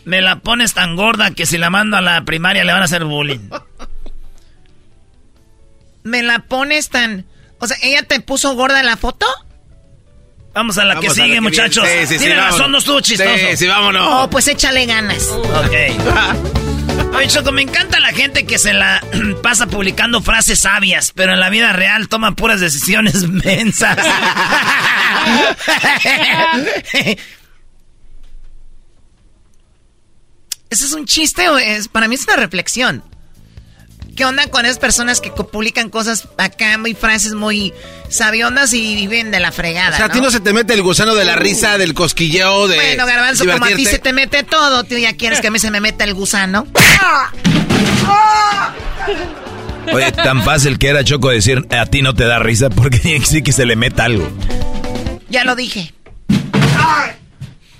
Me la pones tan gorda que si la mando a la primaria le van a hacer bullying. Me la pones tan... O sea, ¿ella te puso gorda en la foto? Vamos a la Vamos que a la sigue, que muchachos. Sí, sí, sí, razón, no estuvo chistoso. Sí, sí, vámonos. Oh, pues échale ganas. Ok. Oye, Choco, me encanta la gente que se la pasa publicando frases sabias, pero en la vida real toma puras decisiones mensas. ¿Eso es un chiste o es? Para mí es una reflexión. ¿Qué onda con esas personas que publican cosas acá, muy frases muy sabiondas y viven de la fregada? O sea, a ti no se te mete el gusano de la risa, del cosquilleo, de. Bueno, Garbanzo, como a ti se te mete todo, tú ya quieres que a mí se me meta el gusano. Oye, tan fácil que era Choco decir a ti no te da risa porque sí que se le meta algo. Ya lo dije.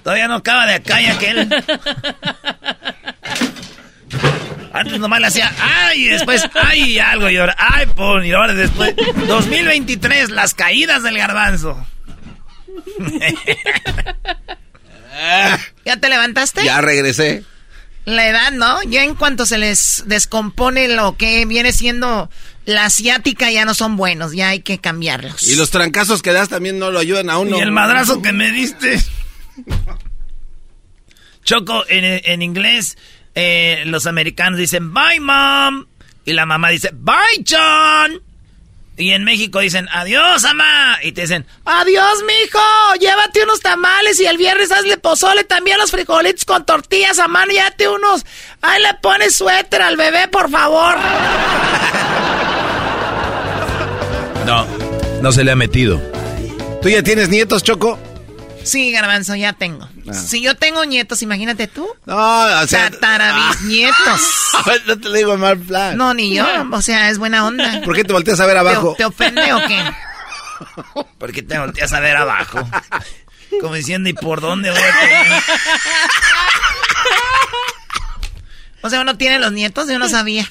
Todavía no acaba de acá y aquel. Antes nomás le hacía ay y después ay y algo y ahora ay pon y ahora después 2023 las caídas del garbanzo. ¿Ya te levantaste? Ya regresé. La edad, ¿no? Ya en cuanto se les descompone lo que viene siendo la asiática, ya no son buenos, ya hay que cambiarlos. Y los trancazos que das también no lo ayudan a uno. Y el madrazo que me diste. Choco, en, en inglés, eh, los americanos dicen bye mom. Y la mamá dice bye John. Y en México dicen adiós mamá. Y te dicen adiós mijo. Llévate unos tamales y el viernes hazle pozole también los frijolitos con tortillas a mano. Llévate unos. Ahí le pones suéter al bebé por favor. No, no se le ha metido. ¿Tú ya tienes nietos, Choco? Sí, garbanzo, ya tengo. Ah. Si yo tengo nietos, imagínate tú. No, o sea. Tatarabisnietos. no te lo digo mal plan. No, ni yo. O sea, es buena onda. ¿Por qué te volteas a ver abajo? ¿Te, te ofende o qué? ¿Por qué te volteas a ver abajo? Como diciendo, ¿y por dónde voy a tener? O sea, uno tiene los nietos, yo no sabía.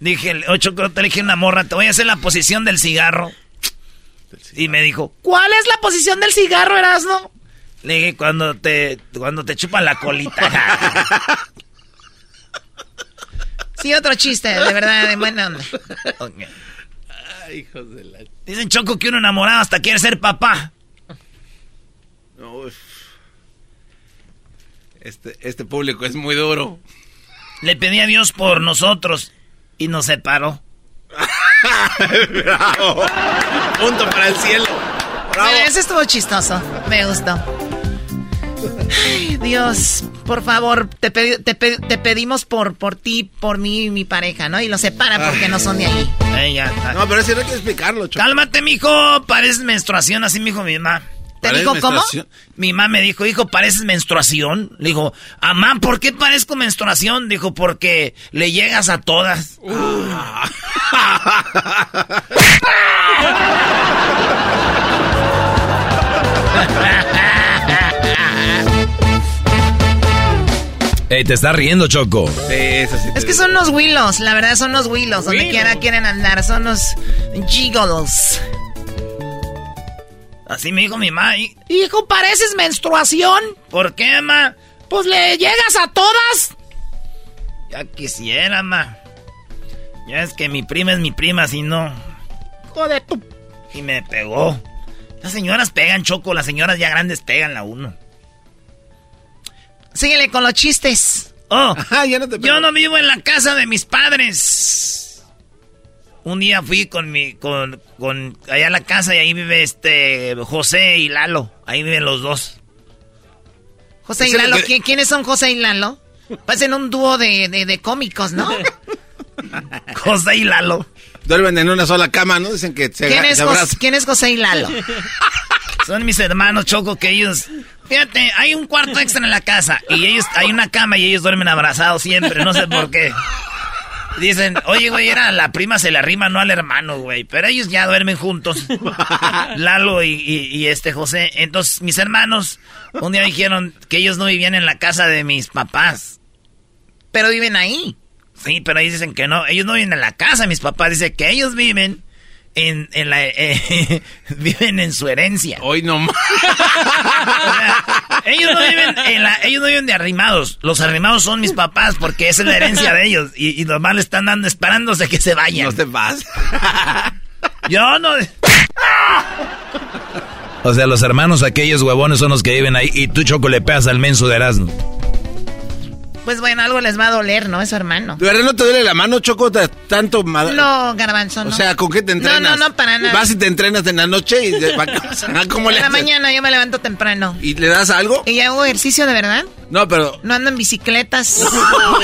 Dije, ocho, te dije una morra, te voy a hacer la posición del cigarro. Y me dijo, ¿cuál es la posición del cigarro, Erasno? Le dije, cuando te, cuando te chupan la colita. Sí, otro chiste, de verdad, de buena onda. Ok. Dicen Choco que uno enamorado hasta quiere ser papá. Uf. Este, este público es muy duro. Le pedí a Dios por nosotros y nos separó. Bravo. Punto para el cielo. Bravo. Bueno, ese estuvo chistoso, me gustó. Ay, Dios, por favor, te, pedi- te, pe- te pedimos por, por ti, por mí y mi pareja, ¿no? Y los separa porque no son de ahí. Eh, ya. No, pero ese no hay que explicarlo, Choco. Cálmate, mijo, pareces menstruación, así me dijo mi mamá. ¿Te ¿Parece dijo cómo? Mi mamá me dijo, hijo, pareces menstruación. Le dijo, mamá, ¿por qué parezco menstruación? Dijo, porque le llegas a todas. Ey, te está riendo, Choco. Sí, eso sí. Es que son unos willos, la verdad son unos willos, donde quiera quieren andar, son unos gigolos. Así me dijo mi mamá. "Y- Hijo, pareces menstruación. ¿Por qué, mamá? Pues le llegas a todas. Ya quisiera, mamá. Ya es que mi prima es mi prima, si no. Joder, tu... Y me pegó. Las señoras pegan, Choco. Las señoras ya grandes pegan la uno. Síguele con los chistes. Oh, Ah, ya no te yo no vivo en la casa de mis padres. Un día fui con mi, con, con, allá a la casa y ahí vive este José y Lalo. Ahí viven los dos. José y Lalo, que- ¿quién- ¿quiénes son José y Lalo? Parecen un dúo de, de, de cómicos, ¿no? José y Lalo. Duermen en una sola cama, ¿no? Dicen que se, ¿Quién es, se. ¿Quién es José y Lalo? Son mis hermanos, Choco, que ellos... Fíjate, hay un cuarto extra en la casa y ellos, hay una cama y ellos duermen abrazados siempre, no sé por qué. Dicen, oye, güey, era la prima se le arrima, no al hermano, güey. Pero ellos ya duermen juntos. Lalo y, y- y este José. Entonces, mis hermanos un día dijeron que ellos no vivían en la casa de mis papás. Pero viven ahí. Sí, pero ahí dicen que no. Ellos no viven en la casa mis papás. Dice que ellos viven en, en la... eh, viven en su herencia. Hoy no más. O sea, ellos no viven en la, ellos no viven de arrimados. Los arrimados son mis papás porque esa es la herencia de ellos. Y, y nomás le están dando esperándose que se vayan. No te vas. Yo no. O sea, los hermanos aquellos huevones son los que viven ahí y tú, Choco, le pegas al menso de Erasmo. Pues bueno, algo les va a doler, ¿no? Es su hermano. ¿De verdad no te duele la mano, Choco, tanto? No, garbanzo, no. O sea, ¿con qué te entrenas? No, no, no, para nada. Vas y te entrenas en la noche y... De, ¿Cómo le En la mañana yo me levanto temprano. ¿Y le das algo? ¿Y hago ejercicio de verdad? No, pero... No ando en bicicletas. No,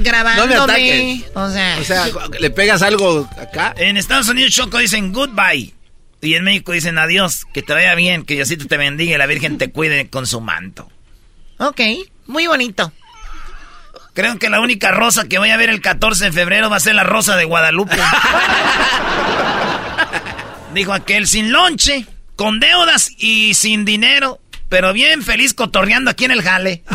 grabándome. o sea... O sea, ¿le pegas algo acá? En Estados Unidos, Choco, dicen goodbye. Y en México dicen adiós, que te vaya bien, que Diosito te bendiga y la Virgen te cuide con su manto. Ok, muy bonito. Creo que la única rosa que voy a ver el 14 de febrero va a ser la rosa de Guadalupe. Dijo aquel sin lonche, con deudas y sin dinero, pero bien feliz cotorreando aquí en el jale.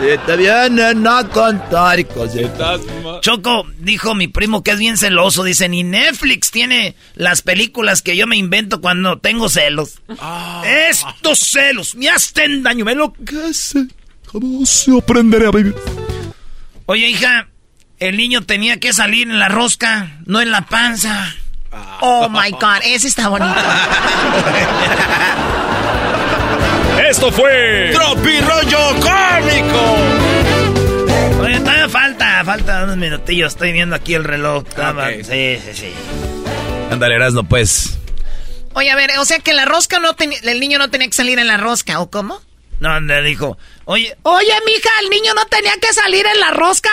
Si te vienen a contar cositas. Choco, dijo mi primo que es bien celoso. Dice, ni Netflix tiene las películas que yo me invento cuando tengo celos. Ah. Estos celos me hacen daño, me lo que sé. ¿Cómo se aprenderé a vivir? Oye, hija, el niño tenía que salir en la rosca, no en la panza. Oh my God, ese está bonito. Esto fue Tropi Rollo Cómico. Oye, todavía falta, falta unos minutillos. Estoy viendo aquí el reloj. Sí, sí, sí. Ándale, Erasno, pues. Oye, a ver, o sea que la rosca no tenía, el niño no tenía que salir en la rosca, ¿o cómo? No, le dijo, oye. Oye, mija, el niño no tenía que salir en la rosca.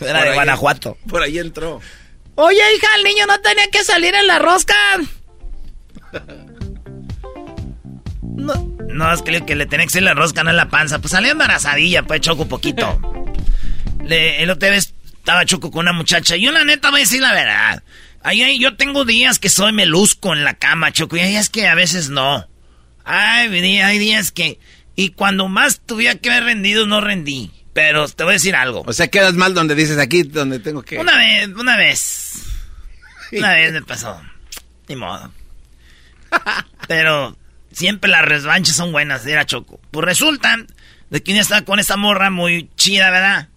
Era de Guanajuato. Por ahí entró. Oye, hija, el niño no tenía que salir en la rosca. No, no es que, que le tenía que salir la rosca, no en la panza. Pues salió embarazadilla, pues choco poquito. Le, el otra vez estaba choco con una muchacha. Yo la neta voy a decir la verdad. Ahí, ahí, yo tengo días que soy melusco en la cama, choco. Y hay días que a veces no. Ay, hay días que... Y cuando más tuviera que haber rendido, no rendí. Pero te voy a decir algo. O sea, quedas mal donde dices aquí, donde tengo que... Una vez, una vez. Una vez me pasó. Ni modo. Pero siempre las revanchas son buenas, era Choco. Pues resulta de que un día con esta morra muy chida, ¿verdad?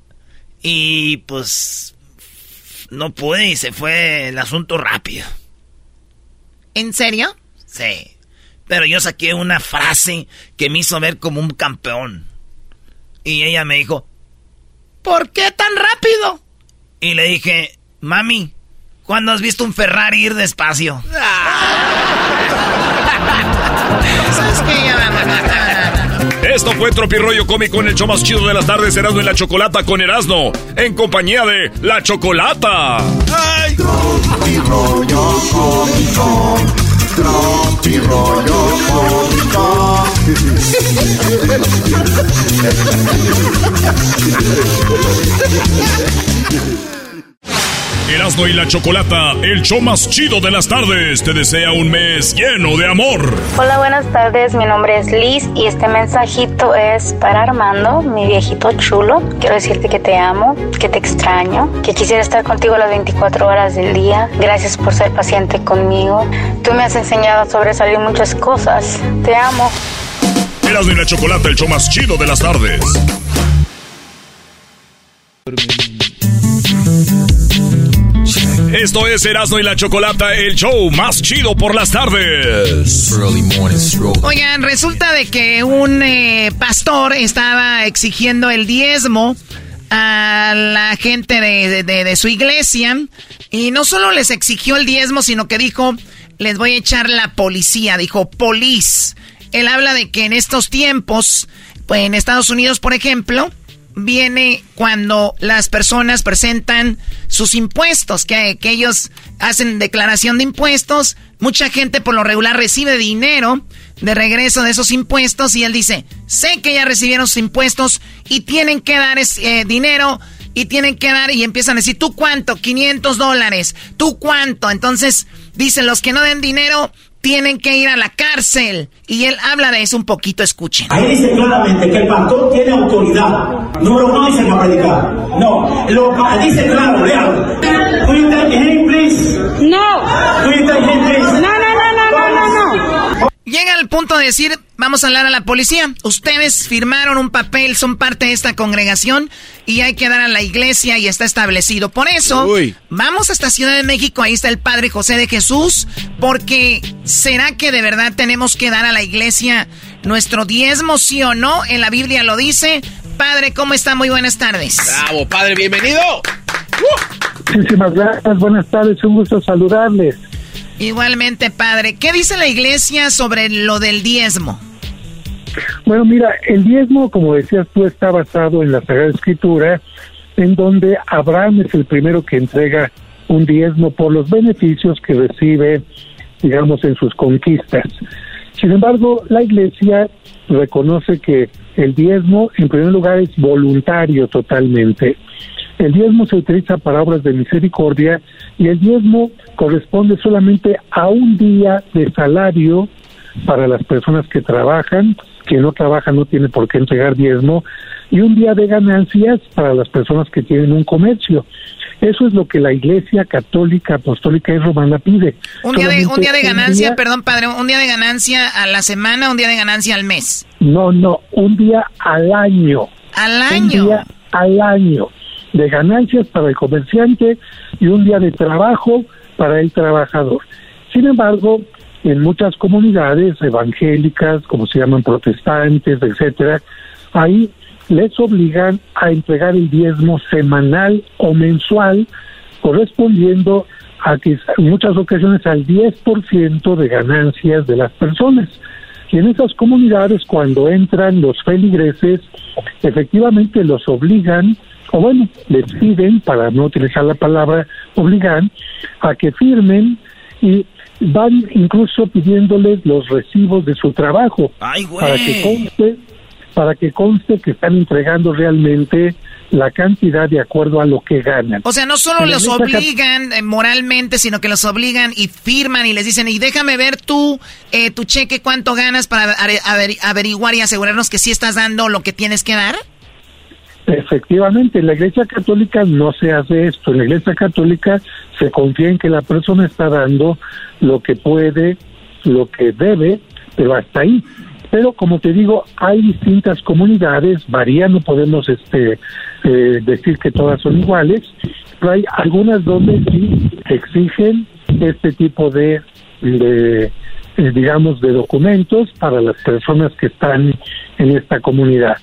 Y pues... No pude y se fue el asunto rápido. ¿En serio? Sí. Pero yo saqué una frase que me hizo ver como un campeón. Y ella me dijo, ¿por qué tan rápido? Y le dije, mami, ¿cuándo has visto un Ferrari ir despacio? ¿Sabes qué? Esto fue Tropirollo Cómico en el show más chido de las tardes, Erasmo y la Chocolata con Erasmo, en compañía de La Chocolata. ¡Ay! Tropirollo Cómico Tropi rollo cómico. Erasmo y la Chocolata, el show más chido de las tardes, te desea un mes lleno de amor. Hola, buenas tardes, mi nombre es Liz y este mensajito es para Armando, mi viejito chulo. Quiero decirte que te amo, que te extraño, que quisiera estar contigo las 24 horas del día. Gracias por ser paciente conmigo. Tú me has enseñado a sobresalir muchas cosas. Te amo. Erasmo y la Chocolata, el show más chido de las tardes. Esto es Erasmo y la Chocolata, el show más chido por las tardes. Oigan, resulta de que un eh, pastor estaba exigiendo el diezmo a la gente de, de, su iglesia y no solo les exigió el diezmo, sino que dijo, les voy a echar la policía, dijo police. Él habla de que en estos tiempos, pues en Estados Unidos, por ejemplo, viene cuando las personas presentan sus impuestos, que, que, ellos hacen declaración de impuestos. Mucha gente por lo regular recibe dinero de regreso de esos impuestos y él dice, sé que ya recibieron sus impuestos y tienen que dar ese, eh, dinero y tienen que dar y empiezan a decir, ¿tú cuánto? 500 dólares. ¿Tú cuánto? Entonces dicen, los que no den dinero tienen que ir a la cárcel. Y él habla de eso un poquito, escuchen. Ahí dice claramente que el pastor tiene autoridad. Número uno dice a predicar. No, lo dice claro, lean. please? No. No, no, no, no, no, no. Llega al punto de decir, vamos a hablar a la policía. Ustedes firmaron un papel, son parte de esta congregación y hay que dar a la iglesia y está establecido. Por eso, vamos a esta Ciudad de México, ahí está el Padre José de Jesús, porque ¿será que de verdad tenemos que dar a la iglesia nuestro diezmo, sí o no? En la Biblia lo dice. Padre, ¿cómo está? Muy buenas tardes. Bravo, Padre, bienvenido. Muchísimas gracias, buenas tardes, un gusto saludarles. Igualmente, Padre. ¿Qué dice la iglesia sobre lo del diezmo? Bueno, mira, el diezmo, como decías tú, está basado en la Sagrada Escritura, en donde Abraham es el primero que entrega un diezmo por los beneficios que recibe, digamos, en sus conquistas. Sin embargo, la Iglesia reconoce que el diezmo, en primer lugar, es voluntario totalmente. El diezmo se utiliza para obras de misericordia y el diezmo corresponde solamente a un día de salario para las personas que trabajan quien no trabaja no tiene por qué entregar diezmo, y un día de ganancias para las personas que tienen un comercio. Eso es lo que la Iglesia Católica, Apostólica y Romana pide. Un día, de, un día de ganancia, perdón, padre, un día de ganancia a la semana, un día de ganancia al mes. No, no, un día al año. Al año. Un día al año de ganancias para el comerciante y un día de trabajo para el trabajador. Sin embargo, en muchas comunidades evangélicas, como se llaman protestantes, etcétera, ahí les obligan a entregar el diezmo semanal o mensual correspondiendo a que en muchas ocasiones al 10% de ganancias de las personas. Y en esas comunidades cuando entran los feligreses, efectivamente los obligan, o bueno, les piden, para no utilizar la palabra obligan, a que firmen y van incluso pidiéndoles los recibos de su trabajo para que conste para que conste que están entregando realmente la cantidad de acuerdo a lo que ganan. O sea, no solo los obligan eh, moralmente, sino que los obligan y firman y les dicen, y déjame ver tú, eh, tu cheque, cuánto ganas para averiguar y asegurarnos que sí estás dando lo que tienes que dar. Efectivamente, en la Iglesia Católica no se hace esto. En la Iglesia Católica se confía en que la persona está dando lo que puede, lo que debe, pero hasta ahí. Pero como te digo, hay distintas comunidades, varían, no podemos este, eh, decir que todas son iguales, pero hay algunas donde sí exigen este tipo de, de eh, digamos, de documentos para las personas que están en esta comunidad.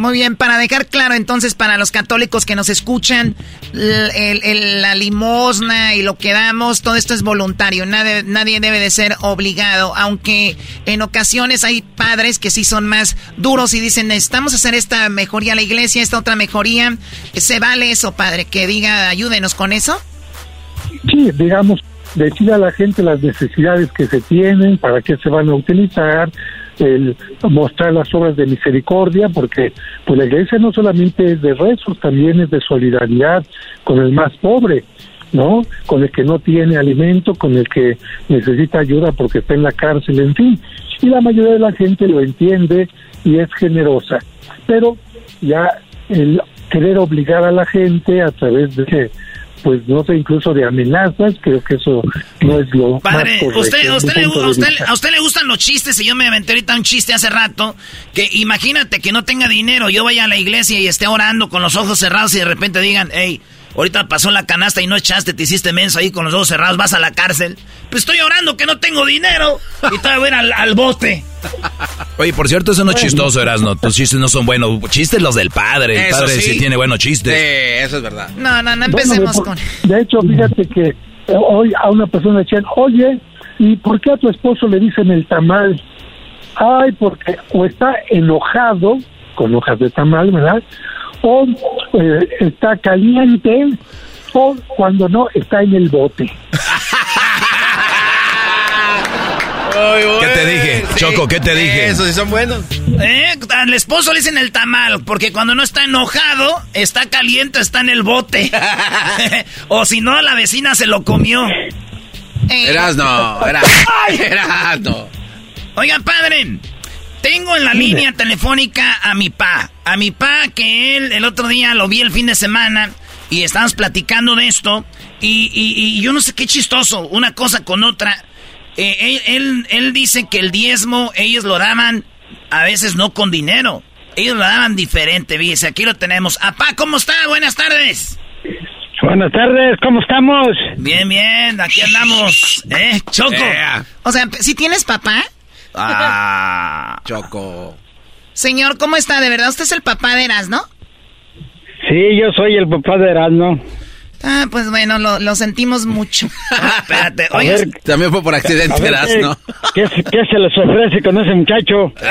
Muy bien, para dejar claro entonces para los católicos que nos escuchan, la limosna y lo que damos, todo esto es voluntario, nadie, nadie debe de ser obligado, aunque en ocasiones hay padres que sí son más duros y dicen, necesitamos hacer esta mejoría a la iglesia, esta otra mejoría, ¿se vale eso, padre? Que diga, ayúdenos con eso. Sí, digamos, decir a la gente las necesidades que se tienen, para qué se van a utilizar, el mostrar las obras de misericordia, porque pues la iglesia no solamente es de rezos, también es de solidaridad con el más pobre, ¿no? Con el que no tiene alimento, con el que necesita ayuda porque está en la cárcel, en fin. Y la mayoría de la gente lo entiende y es generosa. Pero ya el querer obligar a la gente a través de pues no sé, incluso de amenazas, creo que eso no es lo Padre, más correcto, usted, usted, le, usted, a usted le gustan los chistes y yo me aventé ahorita un chiste hace rato, que imagínate que no tenga dinero, yo vaya a la iglesia y esté orando con los ojos cerrados y de repente digan, hey, ahorita pasó la canasta y no echaste, te hiciste menso ahí con los ojos cerrados, vas a la cárcel. Pues estoy orando que no tengo dinero y te voy a ir al, al bote. Oye, por cierto, eso no es chistoso, Erasno. Tus chistes no son buenos. Chistes los del padre. El Eso padre sí. sí tiene buenos chistes. Sí, eso es verdad. No, no, no Bueno, empecemos de, con... de hecho, fíjate que eh, hoy a una persona le decían, oye, ¿y por qué a tu esposo le dicen el tamal? Ay, porque o está enojado, con hojas de tamal, ¿verdad? O eh, está caliente, o cuando no, está en el bote. ¿Qué te dije? Choco, ¿qué te dije? Esos sí son buenos. ¿Eh? Al esposo le dicen el tamal, porque cuando no está enojado, está caliente, está en el bote. o si no, la vecina se lo comió. Erasno, era, Erasno. Oiga, padre, tengo en la línea telefónica a mi pa. A mi pa, que él el otro día lo vi el fin de semana y estábamos platicando de esto. Y, y- y yo no sé qué chistoso, una cosa con otra. Eh, él, él, él dice que el diezmo ellos lo daban a veces no con dinero, ellos lo daban diferente, fíjese, aquí lo tenemos. Apá, ¿cómo está? Buenas tardes. Buenas tardes, ¿cómo estamos? Bien, bien, aquí andamos. ¿Eh, Choco? O sea, ¿si tienes papá? Ah, Choco. Señor, ¿cómo está? ¿De verdad usted es el papá de Erasno? Sí, yo soy el papá de Erasno. Ah, pues bueno, lo, sentimos mucho. espérate, oye. También fue por accidente, Erasno. ¿qué, ¿qué, se les ofrece con ese muchacho?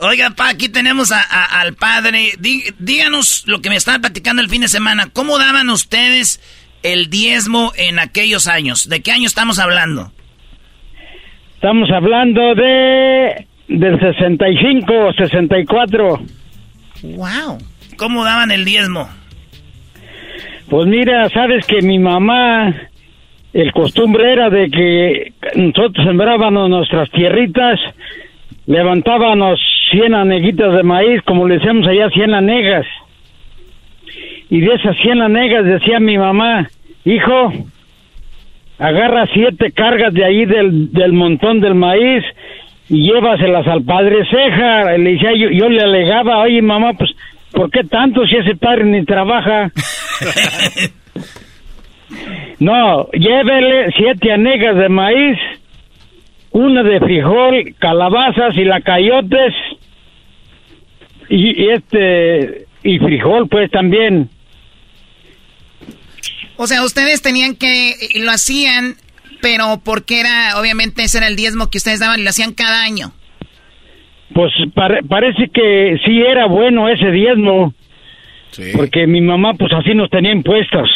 Oiga, pa, aquí tenemos al padre. díganos lo que me estaban platicando el fin de semana. ¿Cómo daban ustedes el diezmo en aquellos años? ¿De qué año estamos hablando? Estamos hablando de del 65, 64. Wow. ¿Cómo daban el diezmo? Pues mira, sabes que mi mamá, el costumbre era de que nosotros sembrábamos nuestras tierritas levantábamos 100 aneguitas de maíz, como le decíamos allá, 100 anegas. Y de esas 100 anegas decía mi mamá, hijo, agarra siete cargas de ahí del, del montón del maíz y llévaselas al padre Ceja. Le decía, yo, yo le alegaba, oye mamá, pues, ¿por qué tanto si ese padre ni trabaja? no, llévele siete anegas de maíz una de frijol, calabazas y lacayotes y, y este y frijol pues también. O sea, ustedes tenían que lo hacían, pero porque era obviamente ese era el diezmo que ustedes daban y lo hacían cada año. Pues parece que sí era bueno ese diezmo. Porque mi mamá pues así nos tenía impuestos.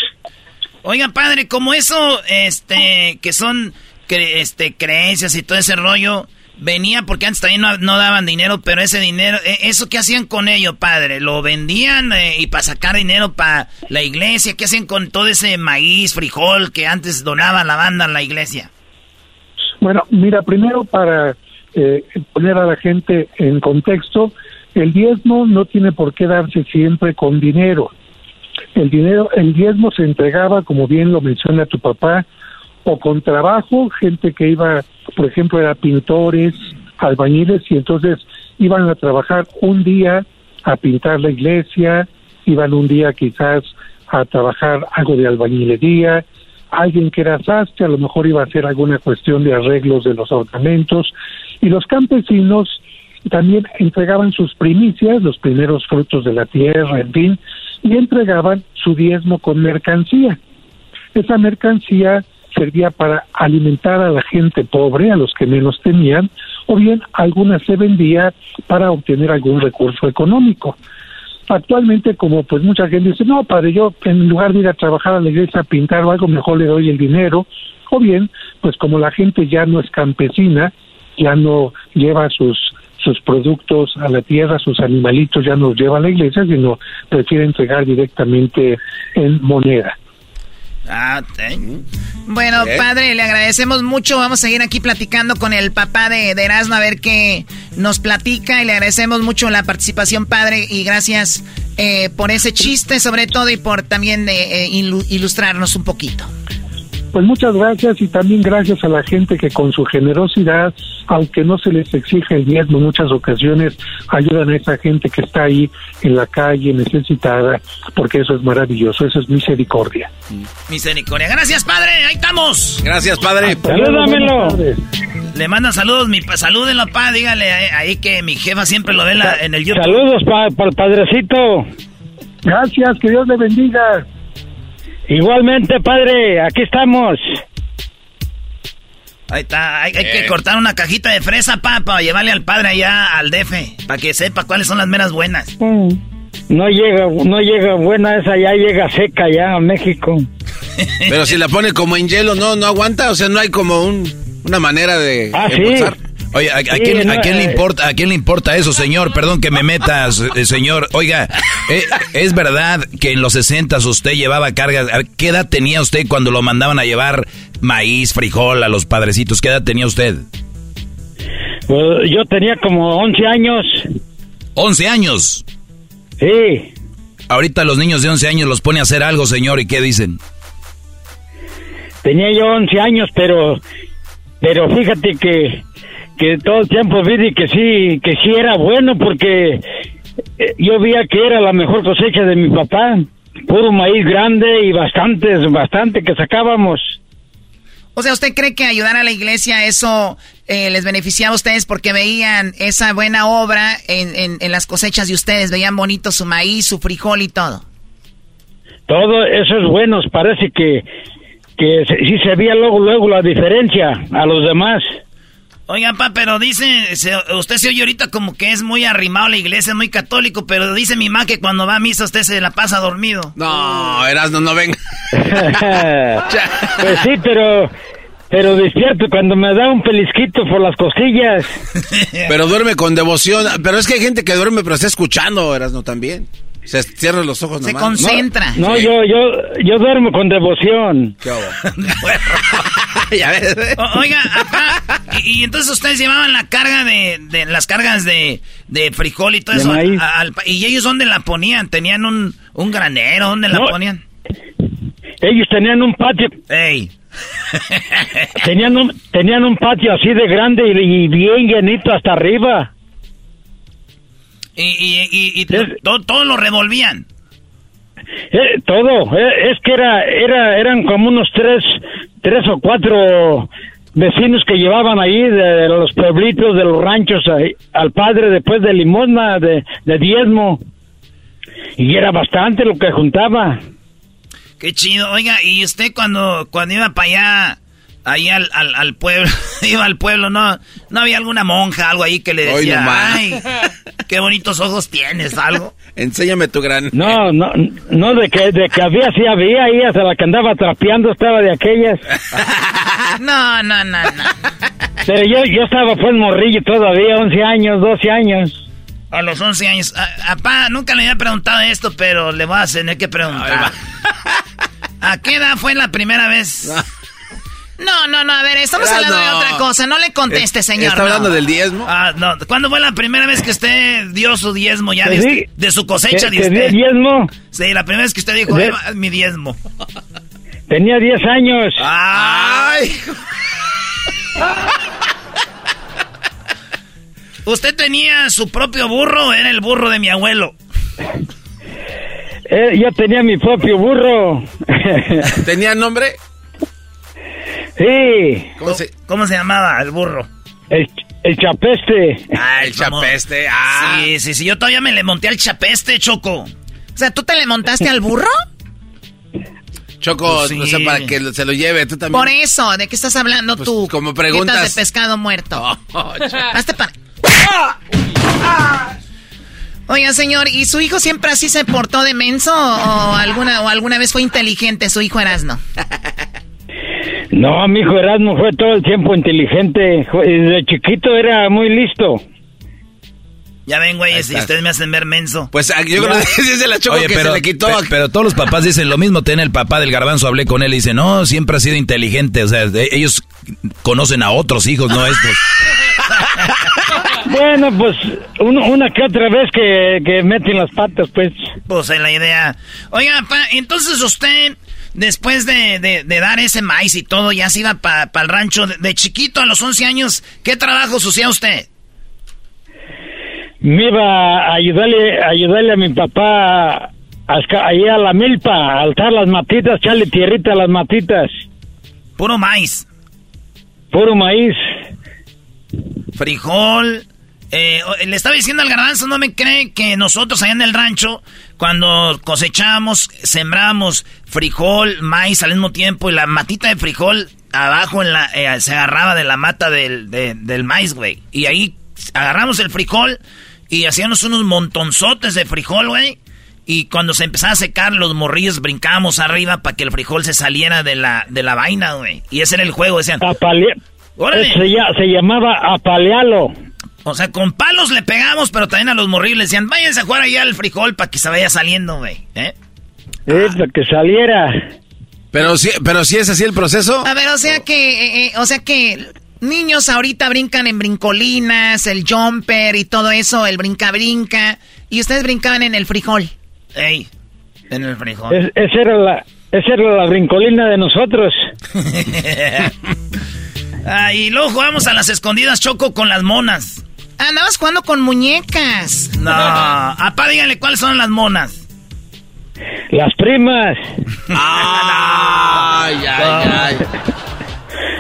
Oiga, padre, como eso este que son este, creencias y todo ese rollo venía porque antes también no, daban dinero, pero ese dinero, e, ¿eso qué hacían con ello, padre? ¿Lo vendían eh, y para sacar dinero para la iglesia? ¿Qué hacían con todo ese maíz, frijol que antes donaba la banda en la iglesia? Bueno, mira, primero para eh, poner a la gente en contexto, el diezmo no tiene por qué darse siempre con dinero. El dinero, el diezmo se entregaba, como bien lo menciona tu papá, o con trabajo, gente que iba, por ejemplo, era pintores, albañiles, y entonces iban a trabajar un día a pintar la iglesia, iban un día quizás a trabajar algo de albañilería, alguien que era sastre a lo mejor iba a hacer alguna cuestión de arreglos de los ornamentos, y los campesinos también entregaban sus primicias, los primeros frutos de la tierra, en fin, y entregaban su diezmo con mercancía. Esa mercancía servía para alimentar a la gente pobre, a los que menos tenían, o bien algunas se vendía para obtener algún recurso económico. Actualmente, como pues mucha gente dice, no, padre, yo en lugar de ir a trabajar a la iglesia a pintar o algo, mejor le doy el dinero, o bien, pues como la gente ya no es campesina, ya no lleva sus sus productos a la tierra, sus animalitos ya no los lleva a la iglesia, sino prefiere entregar directamente en moneda. Ah, bueno, padre, le agradecemos mucho. Vamos a seguir aquí platicando con el papá de, de, Erasmo a ver qué nos platica. Y le agradecemos mucho la participación, padre. Y gracias eh, por ese chiste, sobre todo, y por también eh, ilustrarnos un poquito. Pues muchas gracias y también gracias a la gente que con su generosidad, aunque no se les exige el diezmo en muchas ocasiones, ayudan a esa gente que está ahí en la calle necesitada, porque eso es maravilloso, eso es misericordia. Misericordia. Gracias, padre, ahí estamos. Gracias, padre. Salúdamelo. Le manda saludos, mi salúdenlo, pa, dígale ahí que mi jefa siempre lo ve en el YouTube. Saludos para el padrecito. Gracias, que Dios le bendiga. Igualmente, padre, aquí estamos. Ahí está, hay, que cortar una cajita de fresa, pa, para llevarle al padre allá al DF, para que sepa cuáles son las meras buenas. Mm. No llega, no llega buena esa, ya llega seca ya a México. Pero si la pone como en hielo, no, no aguanta, o sea, no hay como un, una manera de ah, Oye, ¿a, quién, ¿a, quién, le importa, ¿a quién le importa eso, señor? Perdón que me metas, eh, señor. Oiga, eh, ¿es verdad que en los 60 usted llevaba cargas? ¿Qué edad tenía usted cuando lo mandaban a llevar maíz, frijol a los padrecitos? ¿Qué edad tenía usted? Pues yo tenía como 11 años. ¿11 años? Sí. Ahorita los niños de 11 años los pone a hacer algo, señor, ¿y qué dicen? Tenía yo 11 años, pero pero fíjate que que todo el tiempo vi que sí, que sí era bueno porque eh, yo veía que era la mejor cosecha de mi papá. Puro maíz grande y bastantes, bastante que sacábamos. O sea, ¿usted cree que ayudar a la iglesia eso eh, les beneficiaba a ustedes porque veían esa buena obra en, en, las cosechas de ustedes? Veían bonito su maíz, su frijol y todo. Todo eso es bueno. Parece que, que sí se veía luego, luego la diferencia a los demás. Oiga, pa, pero dice, usted se oye ahorita como que es muy arrimado a la iglesia, muy católico, pero dice mi mamá que cuando va a misa usted se la pasa dormido. No, Erasno, no venga. pues sí, pero pero despierto cuando me da un pelisquito por las costillas. pero duerme con devoción. Pero es que hay gente que duerme pero está escuchando, Erasno, también. Se cierra los ojos Se concentra. No, yo, yo, yo duermo con devoción. ¿Qué oiga, y, entonces ustedes llevaban la carga de, de las cargas de, de frijol y todo eso. y ellos dónde la ponían? ¿Tenían un, un granero? ¿Dónde la ponían? Ellos tenían un patio. Ey. tenían un, tenían un patio así de grande y, bien llenito hasta arriba. Y, y, todo, lo revolvían. Eh, todo, eh, es que era, era, eran como unos tres, tres o cuatro vecinos que llevaban ahí de, los pueblitos, de los ranchos, al padre después de limosna, de, de diezmo. Y era bastante lo que juntaba. Qué chido. Oiga, y usted cuando, cuando iba para allá, ahí al, al, pueblo, iba al pueblo, ¿no? ¿No había alguna monja, algo ahí que le decía, ay, qué bonitos ojos tienes, algo? Enséñame tu gran... No, no, no, de que, de que había, sí había, ahí hasta la que andaba trapeando estaba de aquellas. no, no, no, no. Pero yo, yo estaba pues morrillo todavía, 11 años, 12 años. A los 11 años. Apá, nunca le había preguntado esto, pero le voy a tener que preguntar. ¿A qué edad fue la primera vez? No, no, no, a ver, estamos hablando de otra cosa. No le conteste, señor. ¿Está hablando del diezmo? Ah, no. ¿Cuándo fue la primera vez que usted dio su diezmo ya de, su cosecha? ¿De diezmo? Sí, la primera vez que usted dijo, mi diezmo. Tenía 10 años. ¡Ay! ¿Usted tenía su propio burro o era el burro de mi abuelo? Eh, yo tenía mi propio burro. ¿Tenía nombre? Sí. ¿Cómo se, llamaba el burro? El, chapeste. Ah, el, chapeste. Ah. Sí, sí, sí. Yo todavía me le monté al chapeste, Choco. O sea, ¿tú te le montaste al burro? Choco, no sé, para que se lo lleve, tú también. Por eso, ¿de qué estás hablando pues, tú? Como preguntas. de pescado muerto. Oh, Hazte para... Oiga, señor, ¿y su hijo siempre así se portó de menso o alguna, o alguna vez fue inteligente su hijo Erasno? No, mi hijo Erasmo fue todo el tiempo inteligente. Desde chiquito era muy listo. Ya ven, güey, si ustedes me hacen ver menso. Pues ah, yo creo que es la choco que pero, se le quitó. pero todos los papás dicen lo mismo. Tiene el papá del garbanzo, hablé con él y dice, no, siempre ha sido inteligente. O sea, ellos conocen a otros hijos, no estos. bueno, pues una que otra vez que, meten las patas, pues. Pues en la idea. Oiga, papá, entonces usted, después de, dar ese maíz y todo, ya se iba para el rancho. De, chiquito, a los 11 años, ¿qué trabajo hacía usted? Me iba a ayudarle, ayudarle a mi papá ahí a la milpa, a alzar las matitas, echarle tierrita a las matitas. Puro maíz. Puro maíz. Frijol. Eh, le estaba diciendo al garbanzo, no me cree que nosotros allá en el rancho, cuando cosechamos, sembramos frijol, maíz al mismo tiempo y la matita de frijol abajo en la, eh, se agarraba de la mata del, del maíz, güey. Y ahí agarramos el frijol y hacíamos unos montonzotes de frijol, güey. Y cuando se empezaba a secar, los morrillos brincábamos arriba para que el frijol se saliera de la, de la vaina, güey. Y ese era el juego, decían. Se, se, llamaba apalealo. O sea, con palos le pegamos, pero también a los morrillos le decían, váyanse a jugar allá al frijol para que se vaya saliendo, güey. ¿Eh? para que saliera. Pero sí, pero sí es así el proceso. A ver, o sea que, eh, eh, o sea que niños ahorita brincan en brincolinas, el jumper y todo eso, el brinca-brinca, y ustedes brincaban en el frijol. Ey, en el frijol. esa, era la, esa era la brincolina de nosotros. Ah, y luego jugamos a las escondidas, Choco, con las monas. Andabas jugando con muñecas. No, apá, díganle cuáles son las monas. Las primas. ay, ay, ay.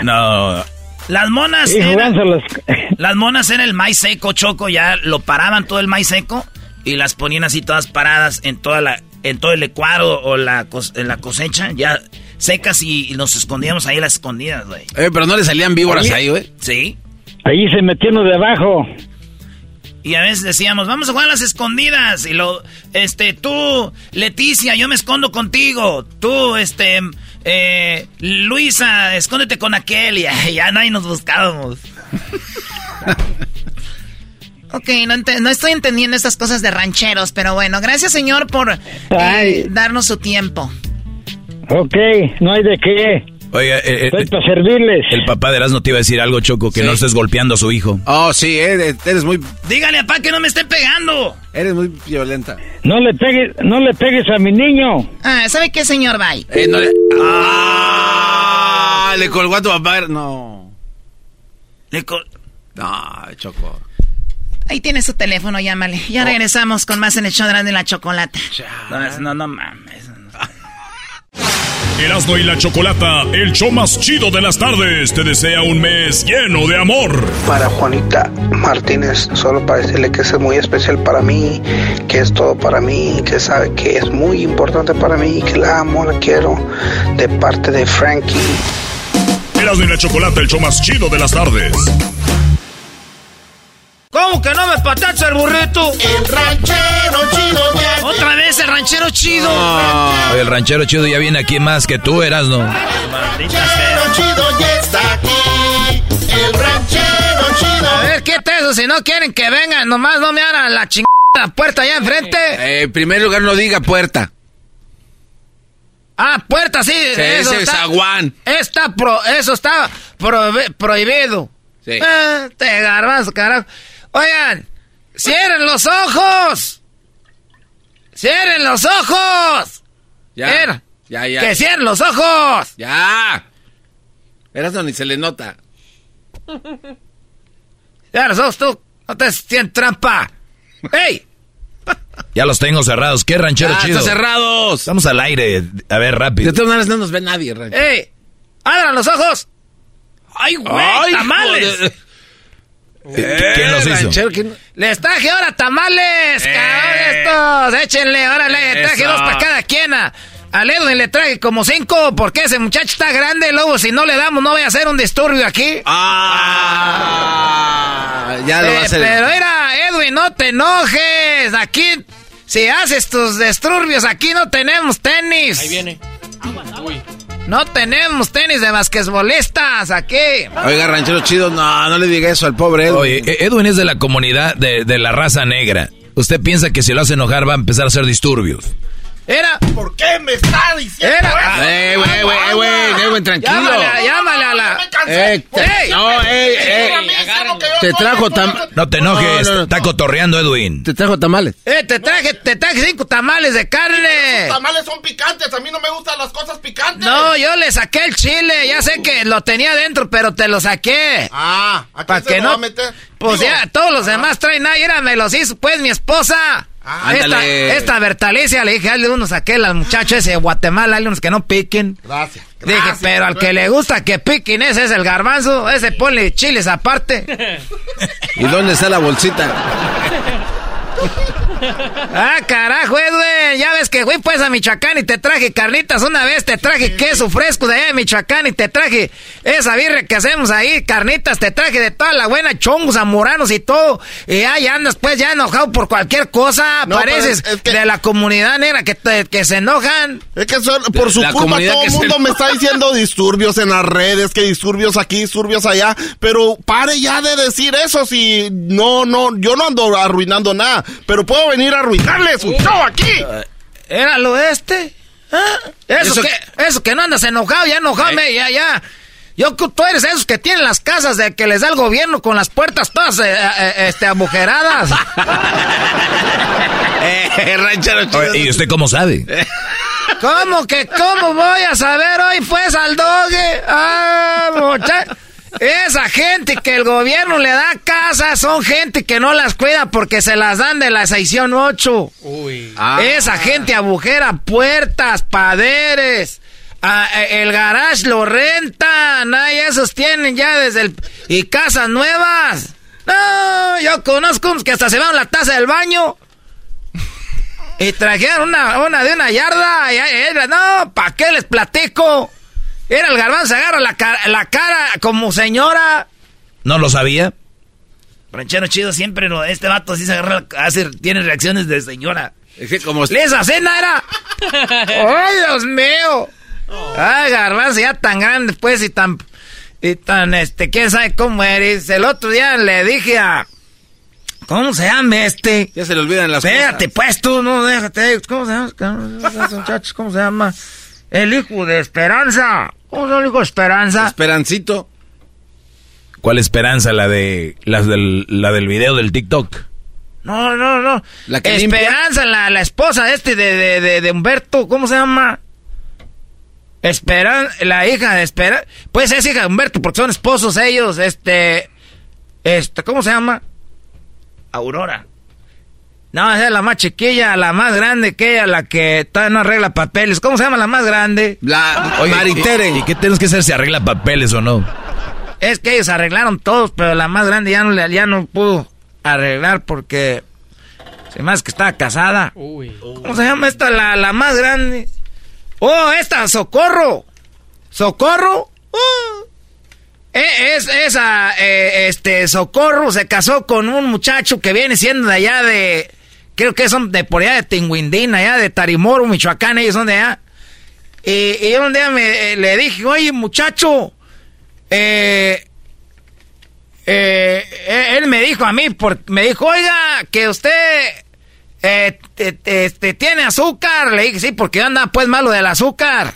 No. Las monas Sí, eran, a las- monas era el maíz seco, Choco, ya lo paraban todo el maíz seco y las ponían así todas paradas en toda la en todo el licuado o la en la cosecha, ya secas y, y nos escondíamos ahí las escondidas, güey. Eh, pero no le salían víboras ahí, güey. Sí. Ahí se metió uno debajo. Y a veces decíamos, vamos a jugar a las escondidas. Y lo, este, tú, Leticia, yo me escondo contigo. Tú, este, eh, Luisa, escóndete con aquel. Y ya, nadie nos buscábamos. Ok, no, no estoy entendiendo estas cosas de rancheros, pero bueno, gracias señor por eh, darnos su tiempo. Ok, no hay de qué. Oiga, eh, eh, para servirles. el papá de Erasmo te iba a decir algo, Choco, que Sí. no estés golpeando a su hijo. Oh, sí, eres, eres muy, Dígale a pa que no me esté pegando. eres muy violenta. No le pegues, no le pegues a mi niño. Ah, ¿sabe qué, señor Bye? Eh, no le... Ah, le colgó a tu papá. No. Le col- No, Choco. Ahí tiene su teléfono, llámale. Ya regresamos con más en el show de la chocolata. no, no, no mames. Erasmo y la Chocolata, el show más chido de las tardes, te desea un mes lleno de amor. Para Juanita Martínez, solo para decirle que es muy especial para mí, que es todo para mí, que sabe que es muy importante para mí, que la amo, la quiero, de parte de Frankie. Erasmo y la Chocolata, el show más chido de las tardes. ¿Cómo que no me patacha el burrito? El ranchero chido ya Otra vez el ranchero chido. Oye, el ranchero chido ya viene aquí más que tú, Erasmo. ranchero chido ya está aquí. El ranchero chido. A ver, ¿qué es eso? Si no quieren que vengan, nomás no me abran la chingada puerta allá enfrente. Eh, en primer lugar, no diga puerta. Ah, puerta, sí. Eso dice está, zaguán. está pro- eso está prohibi- prohibido. Sí. Ah, te garbanzo, carajo. Oigan, cierren los ojos. Cierren los ojos. Ya. Era. Ya, ya. Que cierren los ojos. Ya. Erasmo ni se le nota. Cierren los ojos tú. No te sientes trampa. ¡Ey! Ya los tengo cerrados. ¿Qué ranchero Ya, chido? están cerrados. Estamos al aire. A ver, De rápido. todas maneras, no nos ve nadie, ranchero. ¡Ey! ¡Abran los ojos! ¡Ay, güey! Ay, ¡Tamales! joder. Eh, ¿Quién los hizo? ranchero, ¿quién- Les traje ahora tamales, cabrón, estos. Échenle, órale, traje Eso. dos para cada quien. A a Edwin le traje como cinco, porque ese muchacho está grande. Luego, si no le damos, no voy a hacer un disturbio aquí. Ah, ya lo va a Eh, hacer. pero era, Edwin, no te enojes. Aquí, si haces tus disturbios, aquí no tenemos tenis. Ahí viene. No tenemos tenis de basquetbolistas aquí. Oiga, ranchero chido, no, no le diga eso al pobre Edwin. Oye, eh, Edwin es de la comunidad de, de la raza negra. ¿Usted piensa que si lo hace enojar va a empezar a hacer disturbios? Era, ¿Por qué me está diciendo Era- eso? Eh, güey, güey, eh, güey, Edwin, tranquilo. llámale, a- la... Me cansé. Eh, no, ey, ey, te trajo no tam- puedo- No te enojes, No, no, no. está cotorreando Edwin. te trajo tamales. Eh, te traje, te traje cinco tamales de carne. Los tamales son picantes, a mí no me gustan las cosas picantes. No, yo le saqué el chile, ya sé que lo tenía dentro, pero te lo saqué. Ah, ¿a ¿Pa' quién se que lo no? va a meter? Pues Digo, ya, todos los demás traen ahí, era, me los hizo, pues, mi esposa. Ah, esta, esta Bertalicia le dije, hazle unos a aquel al muchacho ese de Guatemala, hazle unos que no piquen. Gracias. Dije, gracias. pero al que le gusta que piquen ese es el garbanzo, ese ponle chiles aparte. ¿Y dónde está la bolsita? Ah, carajo, Edwin. Ya ves que fui pues a Michoacán y te traje carnitas una vez, te traje queso fresco de allá de Michoacán y te traje esa birria que hacemos ahí, carnitas, te traje de toda la buena, chongos, zamoranos y todo. Y ahí andas pues ya enojado por cualquier cosa. No, Pareces es- es que- de la comunidad negra que, te- que se enojan. Es que son- por su La culpa comunidad todo el se- mundo me está diciendo disturbios en las redes, que disturbios aquí, disturbios allá, pero pare ya de decir eso si no, no, yo no ando arruinando nada, pero puedo venir a arruinarle su show aquí. ¿Era lo este? ¿Ah? Eso, Eso- que, eso que no andas enojado, ya enojado, me- ya, ya. Yo, tú eres esos que tienen las casas de que les da el gobierno con las puertas todas eh, eh, este, agujeradas. Eh. Oye, ¿Y usted cómo sabe? ¿Cómo que cómo voy a saber hoy pues al dogue? Ah, mucha- Esa gente que el gobierno le da casa son gente que no las cuida porque se las dan de la sección 8. Uy. Ah. Esa gente agujera puertas, paderes. Ah, eh, el garage lo rentan. Ay, esos tienen ya desde el... Y casas nuevas. No, yo conozco unos que hasta se van la taza del baño. Y trajeron una, una de una yarda. Y, era, no, ¿para qué les platico? Era el garbanzo, agarra la, cara, la cara como señora. ¿No lo sabía? Ranchero chido siempre, no, este vato así se agarra, hace, tiene reacciones de señora. Es que como... Esa cena era... ¡Ay, Dios mío! Ay, garbanzo, ya tan grande pues y tan... Y tan, este, quién sabe cómo eres. El otro día le dije a... ¿Cómo se llama este? Ya se le olvidan las Espérate, pues tú, no, déjate. ¿Cómo se llama? ¿cómo se llama? El hijo de Esperanza. ¿Cómo se de Esperanza? Esperancito. ¿Cuál esperanza? La de la del, la del video del TikTok. No, no, no. La que Esperanza, la, la, esposa de este de, de, de, Humberto, ¿cómo se llama? Esperanza, la hija de Esperanza. Pues es hija de Humberto, porque son esposos ellos, este. Este, ¿cómo se llama? Aurora. No, esa es la más chiquilla, la más grande que ella, la que todavía no arregla papeles. ¿Cómo se llama la más grande? La Oye, Maritere. ¿Y, qué tienes que hacer si arregla papeles o no? Es que ellos arreglaron todos, pero la más grande ya no, ya no pudo arreglar porque... Se más que estaba casada. ¿Cómo se llama esta, la, la más grande? Oh, esta, Socorro. Socorro. Oh. Eh, es, esa, eh, este, Socorro se casó con un muchacho que viene siendo de allá de, creo que son de por allá de Tinguindín, allá de Tarimoro, Michoacán, ellos son de allá. Y, yo un día me, eh, le dije, oye, muchacho, eh, él me dijo a mí, me dijo, oiga, que usted este, tiene azúcar. Le dije, sí, porque anda pues malo del azúcar.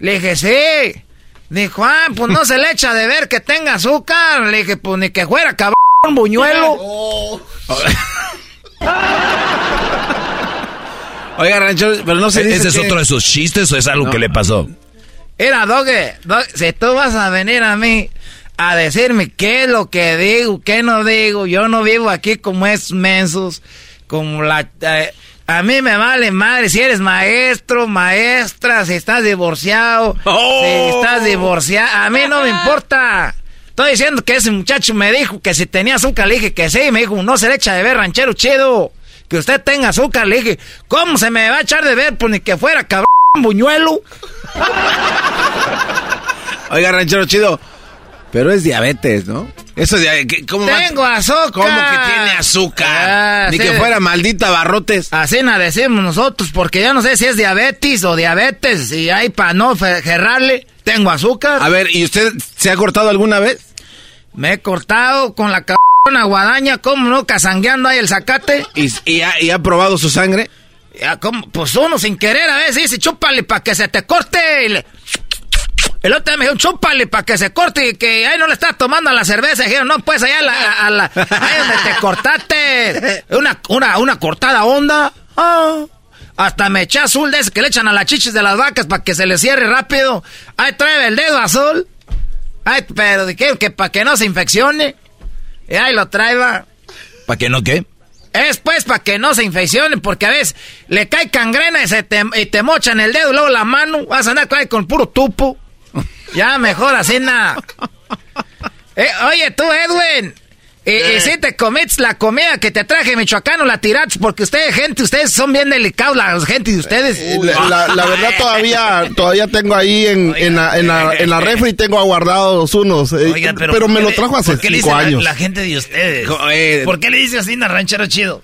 Le dije, sí. Dijo, ah, pues no se le echa de ver que tenga azúcar. Le dije, pues ni que fuera cabrón, buñuelo. Oiga, Rancho, pero no se dice ¿Ese es otro de sus chistes o es algo que le pasó? Era, Doge, si tú vas a venir a mí a decirme qué es lo que digo, qué no digo, yo no vivo aquí como es mensos, como la... Eh, a mí me vale madre si eres maestro, maestra, si estás divorciado, si oh. estás divorciado. A mí no me importa. Estoy diciendo que ese muchacho me dijo que si tenía azúcar, le dije que sí. Me dijo, no se le echa de ver, ranchero chido. Que usted tenga azúcar, le dije, ¿cómo se me va a echar de ver? Pues ni que fuera cabrón buñuelo. Oiga, ranchero chido, pero es diabetes, ¿no? Eso de, ¿cómo Tengo azúcar. ¿Cómo que tiene azúcar? Ah, Ni que fuera maldita barrotes. Así nada decimos nosotros, porque yo no sé si es diabetes o diabetes. Y hay para no gerrarle, tengo azúcar. A ver, ¿y usted se ha cortado alguna vez? Me he cortado con la cabrona guadaña, ¿cómo no? Casangueando ahí el zacate. ¿Y, ha, probado su sangre? Ya, ¿cómo? Pues uno sin querer a veces dice, chúpale para que se te corte. Y le... El otro día me dijo, chúpale para que se corte y que ahí no le estás tomando la cerveza. dijeron, no, pues allá a la, ahí donde te cortaste. Una, una, una cortada onda. Ah, hasta me eché azul de ese que le echan a las chichis de las vacas para que se le cierre rápido. Ahí trae el dedo azul. Ay, pero de qué, que para que no se infeccione. Y ahí lo trae, ¿Para que no qué? Es pues para que no se infeccione, porque a veces le cae cangrena y, se te, y te mochan el dedo y luego la mano. Vas a andar con puro tupo. Ya, mejor así nada. Eh, oye, tú, Edwin. Y, si te comes la comida que te traje michoacano, la tiraste, porque ustedes, gente, ustedes son bien delicados, la gente de ustedes. La, verdad, todavía todavía tengo ahí en, en, la, en, la, en la refri, tengo aguardados unos. Eh, pero, me lo trajo hace cinco años. La, gente de ustedes. Eh, ¿Por qué le dice así, ranchero chido?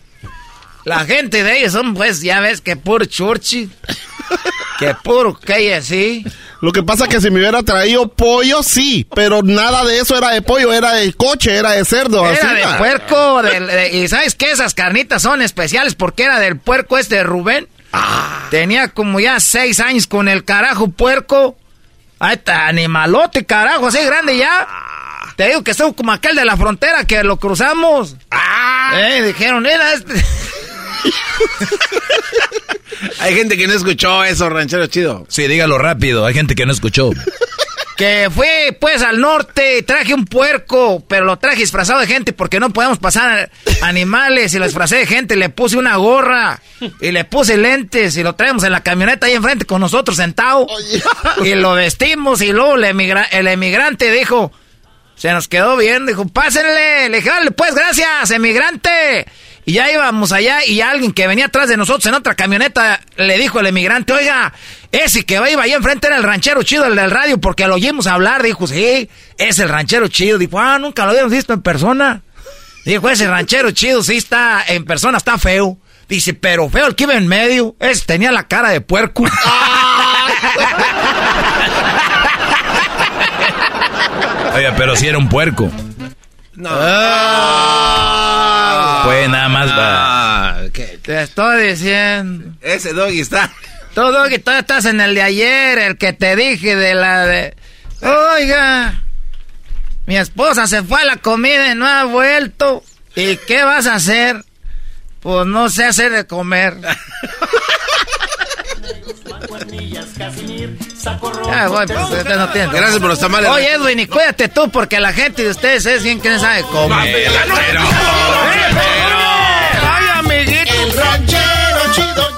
La gente de ellos son, pues, ya ves, que puro churchi. que puro que así. Lo que pasa es que si me hubiera traído pollo, sí, pero nada de eso era de pollo, era de coche, era de cerdo. Era de puerco, y ¿sabes qué? Esas carnitas son especiales porque era del puerco este de Rubén. Ah. Tenía como ya seis años con el carajo puerco. Ahí está, animalote, carajo, así grande ya. Ah. Te digo que son como aquel de la frontera que lo cruzamos. Ah. Eh, dijeron, era este... Hay gente que no escuchó eso, ranchero chido. Sí, dígalo rápido. Hay gente que no escuchó. que fui pues al norte y traje un puerco, pero lo traje disfrazado de gente porque no podemos pasar animales y lo disfrazé de gente, le puse una gorra y le puse lentes y lo traemos en la camioneta ahí enfrente con nosotros sentado y lo vestimos y luego el, el emigrante dijo, se nos quedó bien, dijo, pásenle, le dije, pues gracias, emigrante. Y ya íbamos allá y alguien que venía atrás de nosotros en otra camioneta le dijo al emigrante, oiga, ese que iba ahí enfrente era el ranchero chido, el del radio, porque lo oímos hablar. Dijo, sí, es el ranchero chido. Dijo, ah, nunca lo habíamos visto en persona. Dijo, ese ranchero chido sí está en persona, está feo. Dice, pero feo el que iba en medio. Ese tenía la cara de puerco. Oiga, pero si era un puerco. No. Pues nada más va. Te estoy diciendo. Ese doggy está. Tú, doggy, tú estás en el de ayer, el que te dije de la de. Oiga, mi esposa se fue a la comida y no ha vuelto. ¿Y qué vas a hacer? Pues no sé hacer de comer. Ya, voy, pues no tiene. Gracias por los tamales. Oye, Edwin, y cuídate tú, porque la gente de ustedes es bien que sabe cómo. ¡Ay, amiguito! El ranchero chido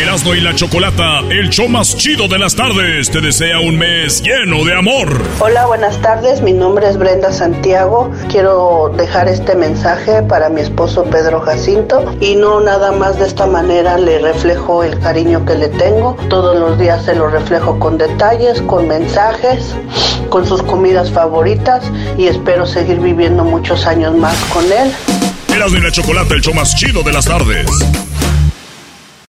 Erasmo y la Chocolata, el show más chido de las tardes, te desea un mes lleno de amor. Hola, buenas tardes, mi nombre es Brenda Santiago. Quiero dejar este mensaje para mi esposo Pedro Jacinto y no nada más de esta manera le reflejo el cariño que le tengo. Todos los días se lo reflejo con detalles, con mensajes, con sus comidas favoritas y espero seguir viviendo muchos años más con él. Erasmo y la Chocolata, el show más chido de las tardes.